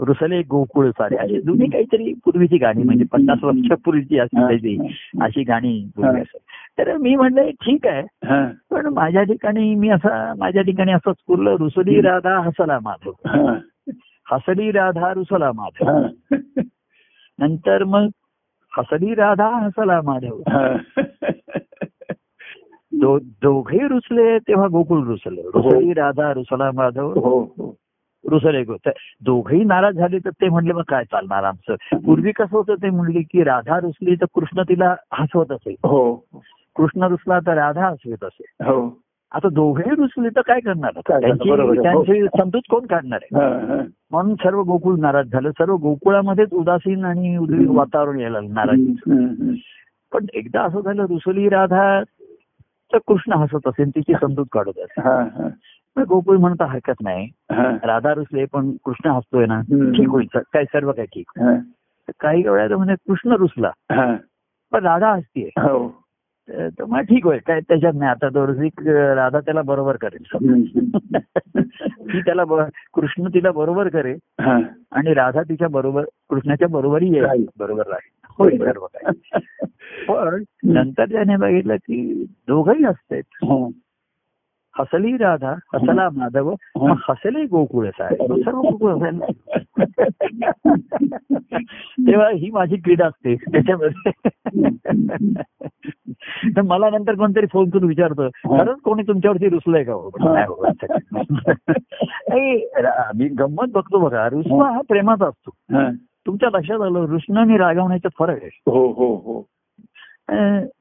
रुसले गोकुळ सारे. अशी जुनी काहीतरी पूर्वीची गाणी म्हणजे पन्नास वर्षापूर्वीची अशी काहीतरी अशी गाणी तर मी म्हणलं ठीक आहे. हां. पण माझ्या ठिकाणी मी असा माझ्या ठिकाणी असं स्फुरलं रुसली राधा हसला माधव हां. हसली राधा रुसला माधव हां. नंतर मग हसली राधा हसला माधव हां. दोघे रुसले तेव्हा गोकुळ रुसलं. रुसली राधा रुसला माधव हो हो. रुसले तर दोघेही नाराज झाले तर ते म्हणले मग काय चालणार आमचं? पूर्वी कसं होतं ते म्हणले की राधा रुसली तर कृष्ण तिला हसवत असे. हो. कृष्ण रुसला तर राधा हसवत असे. हो. आता दोघेही रुसले तर काय करणार? त्यांची. हो. त्यांची समजूत कोण काढणार आहे. म्हणून सर्व गोकुळ नाराज झालं. सर्व गोकुळामध्येच उदासीन आणि वातावरण यायला नाराज. पण एकदा असं झालं रुसली राधा तर कृष्ण हसत असेल तिची समजूत काढत असेल गोकुळ म्हणता हरकत नाही. राधा रुसले पण कृष्ण हसतोय ना. ठीक होईल. काय सर्व काय ठीक. काही वेळा म्हणजे कृष्ण रुसला. पण राधा हसतीये. हो. तर मग ठीक होईल. काय त्याच्यात नाही. आता तो रसिक राधा त्याला बरोबर करेल. ती त्याला कृष्ण तिला बरोबर करेल. आणि राधा तिच्या बरोबर कृष्णाच्या बरोबरी येईल. बरोबर राहील. होईल सर्व काय पण नंतर त्याने बघितलं की दोघही हसतायत. हा. हसली राधा हसला माधव हसले गोकुळ सर्व गोकुळ हसायला तेव्हा ही माझी क्रीडा असते त्याच्यामध्ये. तर मला नंतर कोणतरी फोन करून विचारतं खरंच कोणी तुमच्यावरती रुसलंय का हो? मी गंमत बघतो बघा रुसवा हा. प्रेमाचा असतो. तुमच्या लक्षात आलं रुसणं आणि रागवण्याचा फरक आहे. हो हो हो.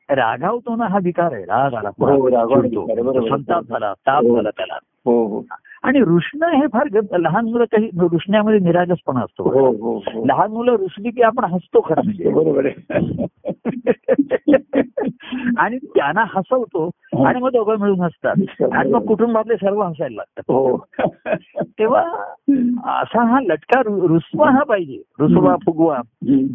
रागावतो ना हा विकार आहे. राग आला हो, आहे. संताप झाला ताप हो. झाला त्याला. हो आणि रुसणं हे फार लहान मुलं काही रुसण्यामध्ये निरागसपणा असतो. हो हो हो. लहान मुलं रुसली की आपण हसतो खरं म्हणजे. बरोबर आहे. आणि त्यांना हसवतो आणि मग दोघं मिळून हसतात. आणि मग कुटुंबातले सर्व हसायला लागतात. हो. तेव्हा असा हा लटका रुसवा हा पाहिजे. रुसवा फुगवा.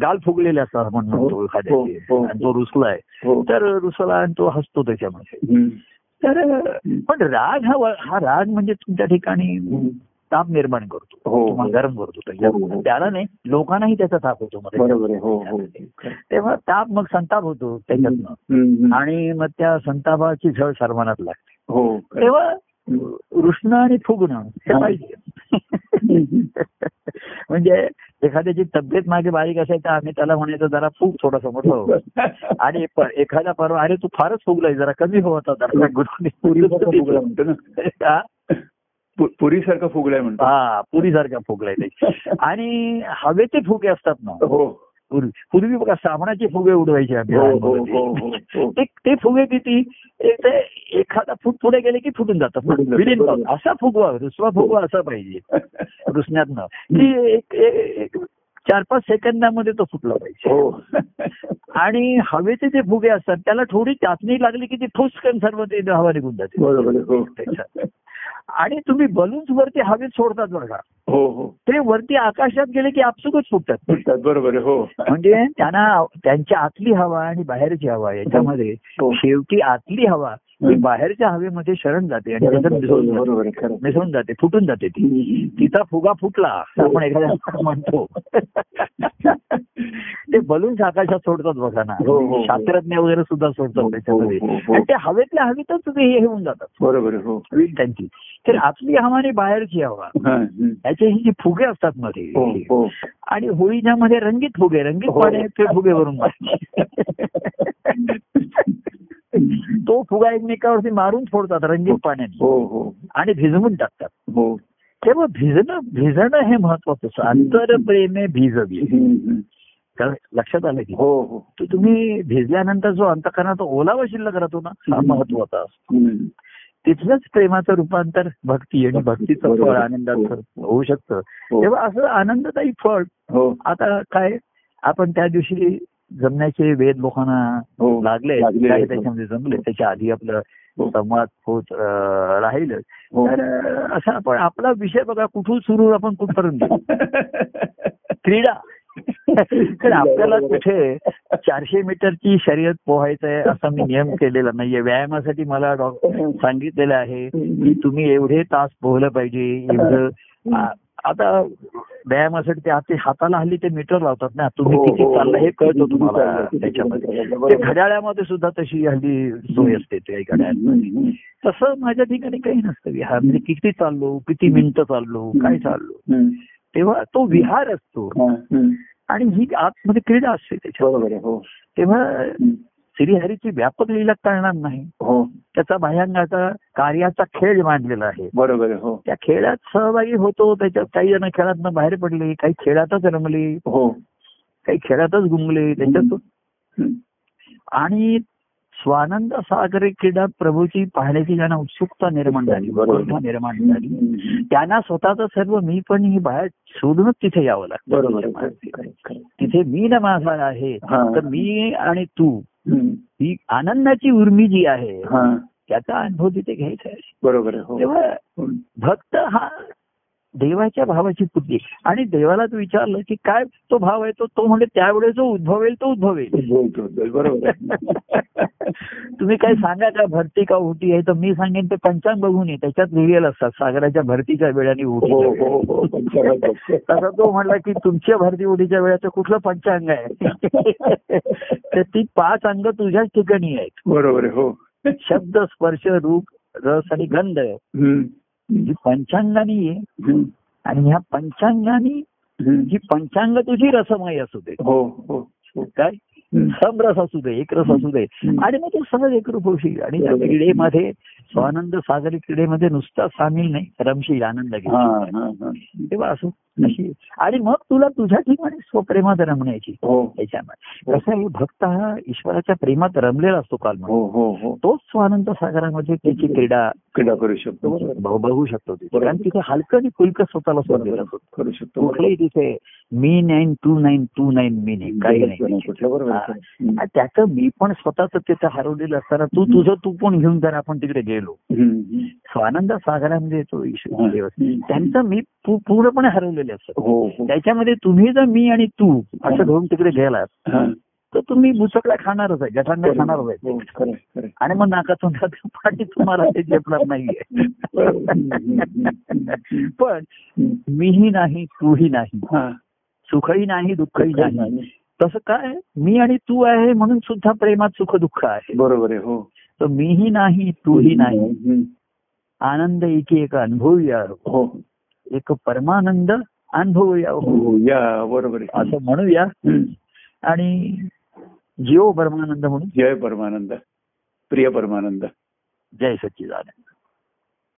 गाल फुगलेले असतात आपण म्हणतो. आणि तो रुसलाय. हो तर रुसला आणि तो हसतो त्याच्यामध्ये. तर पण राग हा हा राग म्हणजे तुमच्या ठिकाणी. ताप निर्माण करतो. हो. तुम्हाला गरम करतो हो, त्याच्यात हो. त्याला नाही लोकांनाही त्याचा ताप होतो मग हो हो. तेव्हा ताप मग संताप होतो त्याच्यातनं. आणि मग त्या संतापाची झळ सर्वांनाच लागते. हो तेव्हा रुष्ण आणि फुगणं हे. पाहिजे. म्हणजे एखाद्याची तब्येत मागे बारीक असेल तर आम्ही त्याला म्हणायचं जरा फूग थोडासा मोठा हो. आणि एखादा परवा अरे तू फारच फुगलाय जरा कमी हो आता जरा पुरीसारखा फुगलाय म्हणतो ना. हा? पु- पुरीसारखा फुगलाय म्हणतो. हा, पुरीसारखा फुगलाय ते. आणि हवेचे फुगे असतात ना. हो. पूर्वी पूर्वी बघा साबणाचे फुगे उडवायचे आम्ही हो हो. हो ते फुगे किती? एखादा फूट पुढे गेले की फुटून जातात. विलीन. असा फुगवा रुसवा फुगवा असा पाहिजे. रुसण्यातनं. की एक चार पाच सेकंदामध्ये तो फुटला पाहिजे. आणि हवेचे जे फुगे असतात त्याला थोडी चाचणी लागली की ती फुसकन सर्व ते हवा निघून जाते. आणि तुम्ही बलून्स वरती हवेत सोडतात बघा हो हो. ते वरती आकाशात गेले की आपसुकच फुटतात. फुटतात बरोबर हो. म्हणजे त्यांना त्यांच्या आतली हवा आणि बाहेरची हवा याच्यामध्ये हो. शेवटी आतली हवा ही बाहेरच्या हवेमध्ये शरण जाते आणि त्याच्यात मिसळून जाते. मिसळून फुटून जाते ती. तिचा फुगा फुटला आपण एखाद्या म्हणतो. ते बलून्स आकाशात सोडतात बघा ना. हो, हो. शास्त्रज्ञ वगैरे सुद्धा हो, सोडतात हो, त्याच्यामध्ये. हो, हो. आणि ते हवेतल्या हवेतच हे होऊन जातात. बरोबर हो. त्यांची. तर आतली हवा आणि बाहेरची हवा हा. याचे हे जे फुगे असतात मध्ये हो हो. आणि होळीच्या मध्ये रंगीत फुगे रंगीत हो. पाणी ते फुगे भरून तो फुगा एकमेकावरती मारून फोडतात रंगीत पाण्याने. हो हो. आणि भिजवून टाकतात. हो. तेव्हा भिजणं भिजणं हे महत्वाचं अंतर प्रेमे भिजवी. लक्षात आलं की हो हो. तो तुम्ही भिजल्यानंतर जो अंतकरणात ओलावा शिल्लक राहतो ना हा. महत्त्वाचा असतो. तिथलंच प्रेमाचं रूपांतर भक्ती आणि भक्तीचं. फळ आनंदाचं हो. होऊ शकतं. हो. तेव्हा असं आनंददायी फळ हो. आता काय आपण त्या दिवशी जमण्याचे वेद लोकांना हो. लागले त्याच्यामध्ये जमले. त्याच्या आधी आपलं हो. संवाद होत राहिलं. हो. तर असा आपण आपला विषय बघा कुठून सुरू आपण कुठपर्यंत. क्रीडा. तर आपल्याला कुठे चारशे मीटरची शर्यत पोहायचं आहे असा मी नियम केलेला नाहीये. व्यायामासाठी मला डॉ- सांगितलेलं आहे की तुम्ही एवढे तास पोहलं पाहिजे एवढं आता व्यायामासाठी ते हाती हाताला हल्ली ते मीटर लावतात ना तुम्ही हो, किती हो. चाललं हे कळतं तुम्हाला त्याच्यामध्ये ते. घड्याळामध्ये सुद्धा तशी हल्ली सोय असते ते घड्याळ हम्म. तसं माझ्या ठिकाणी काही नसतं विहार म्हणजे किती चाललो किती मिनिटं चाललो काय चाललो. तेव्हा तो विहार असतो हा. आणि ही आतमध्ये क्रीडा असते हो तेव्हा. श्रीहरीची व्यापक लीला कळणार नाही हो त्याचा बाह्यांगाचा कार्याचा खेळ मांडलेला आहे बरोबर हो त्या खेळात सहभागी होतो त्याच्यात काही जण खेळातनं बाहेर पडले काही खेळातच रमले हो काही खेळातच गुंगले त्याच्यात हम्म. आणि स्वानंद सागरी क्रीडा प्रभूची पाहण्याची ज्यांना उत्सुकता निर्माण झाली बरोबर. निर्माण झाली. त्यांना स्वतःच सर्व मी पण ही बाहेर शोधूनच तिथे यावं लागतं. तिथे मी न माझा आहे. तर मी आणि तू. ही आनंदाची उर्मी जी आहे हा. त्याचा अनुभव तिथे घ्यायचा आहे. बरोबर हो. तेव्हा. भक्त हा देवाच्या भावाची पुतली. आणि देवाला तू विचारलं की काय तो भाव आहे? तो तो म्हणजे त्यावेळेस जो उद्भवेल तो उद्भवेल बरोबर. तुम्ही काय सांगा का भरती का उटी आहे? तर मी सांगेन ते पंचांग बघून ये. त्याच्यात लिहिलेलं असतात. सागराच्या भरतीच्या वेळाने हो उटीच्या हो. हो. तसा तो म्हणला की तुमच्या भरती उडीच्या वेळाचं कुठलं पंचांग आहे? तर ती पाच अंग तुझ्याच ठिकाणी आहेत. बरोबर हो. शब्द स्पर्श रूप रस आणि गंध. पंचांगानी आहे. आणि ह्या पंचांगानी. ही पंचांग तुझी रसमय असू दे हो हो हो काय हम्म. समरस असू दे एक रस असू दे. आणि मग तू सहज एकरूप होशील आणि त्या. क्रीडेमध्ये स्वानंद सागरी क्रीडेमध्ये नुसता सामील नाही रमशील आनंद हा तेव्हा असो अशी. आणि मग तुला तुझ्या ठिकाणी स्वप्रेमात रमण्याची हो. त्याच्यामध्ये कसं आहे भक्त हा ईश्वराच्या प्रेमात रमलेला असतो काल हो हो हो. तोच स्वानंद सागरामध्ये त्याची क्रीडा क्रीडा करू शकतो. बघू शकतो. कारण तिथे हलकं आणि फुलकं स्वतःला असतो करू शकतो. कुठलंही तिथे मी nine two nine two nine मी नाही. काही नाही. त्याचं मी पण स्वतःच तिथे हरवलेलं असताना तू तुझं तू पण घेऊन जर आपण तिकडे गेलो. स्वानंद सागरामध्ये तो ईश्वर हा. त्यांचं मी पूर्णपणे हरवलेले असतात. हो हो. त्याच्यामध्ये तुम्ही जर मी आणि तू असं घेऊन तिकडे गेलात हा. तर तुम्ही बुचकला खाणारच आहे गटांना खाणारच आहे. हो. आणि मग नाकातून पाठी तुम्हाला ते झेपणार नाहीये. पण. मीही नाही तूही नाही. हा. सुखही नाही दुःखही नाही. तसं काय? मी आणि तू आहे म्हणून सुद्धा प्रेमात सुख दुःख आहे. बरोबर आहे हो. तर मीही नाही तूही नाही. आनंद एकी एक अनुभवूया हो. एक परमानंद अनुभवूया हो. हो या बरोबर असं म्हणूया. आणि जीव परमानंद म्हणून. जय परमानंद प्रिय परमानंद. जय सच्चिदानंद.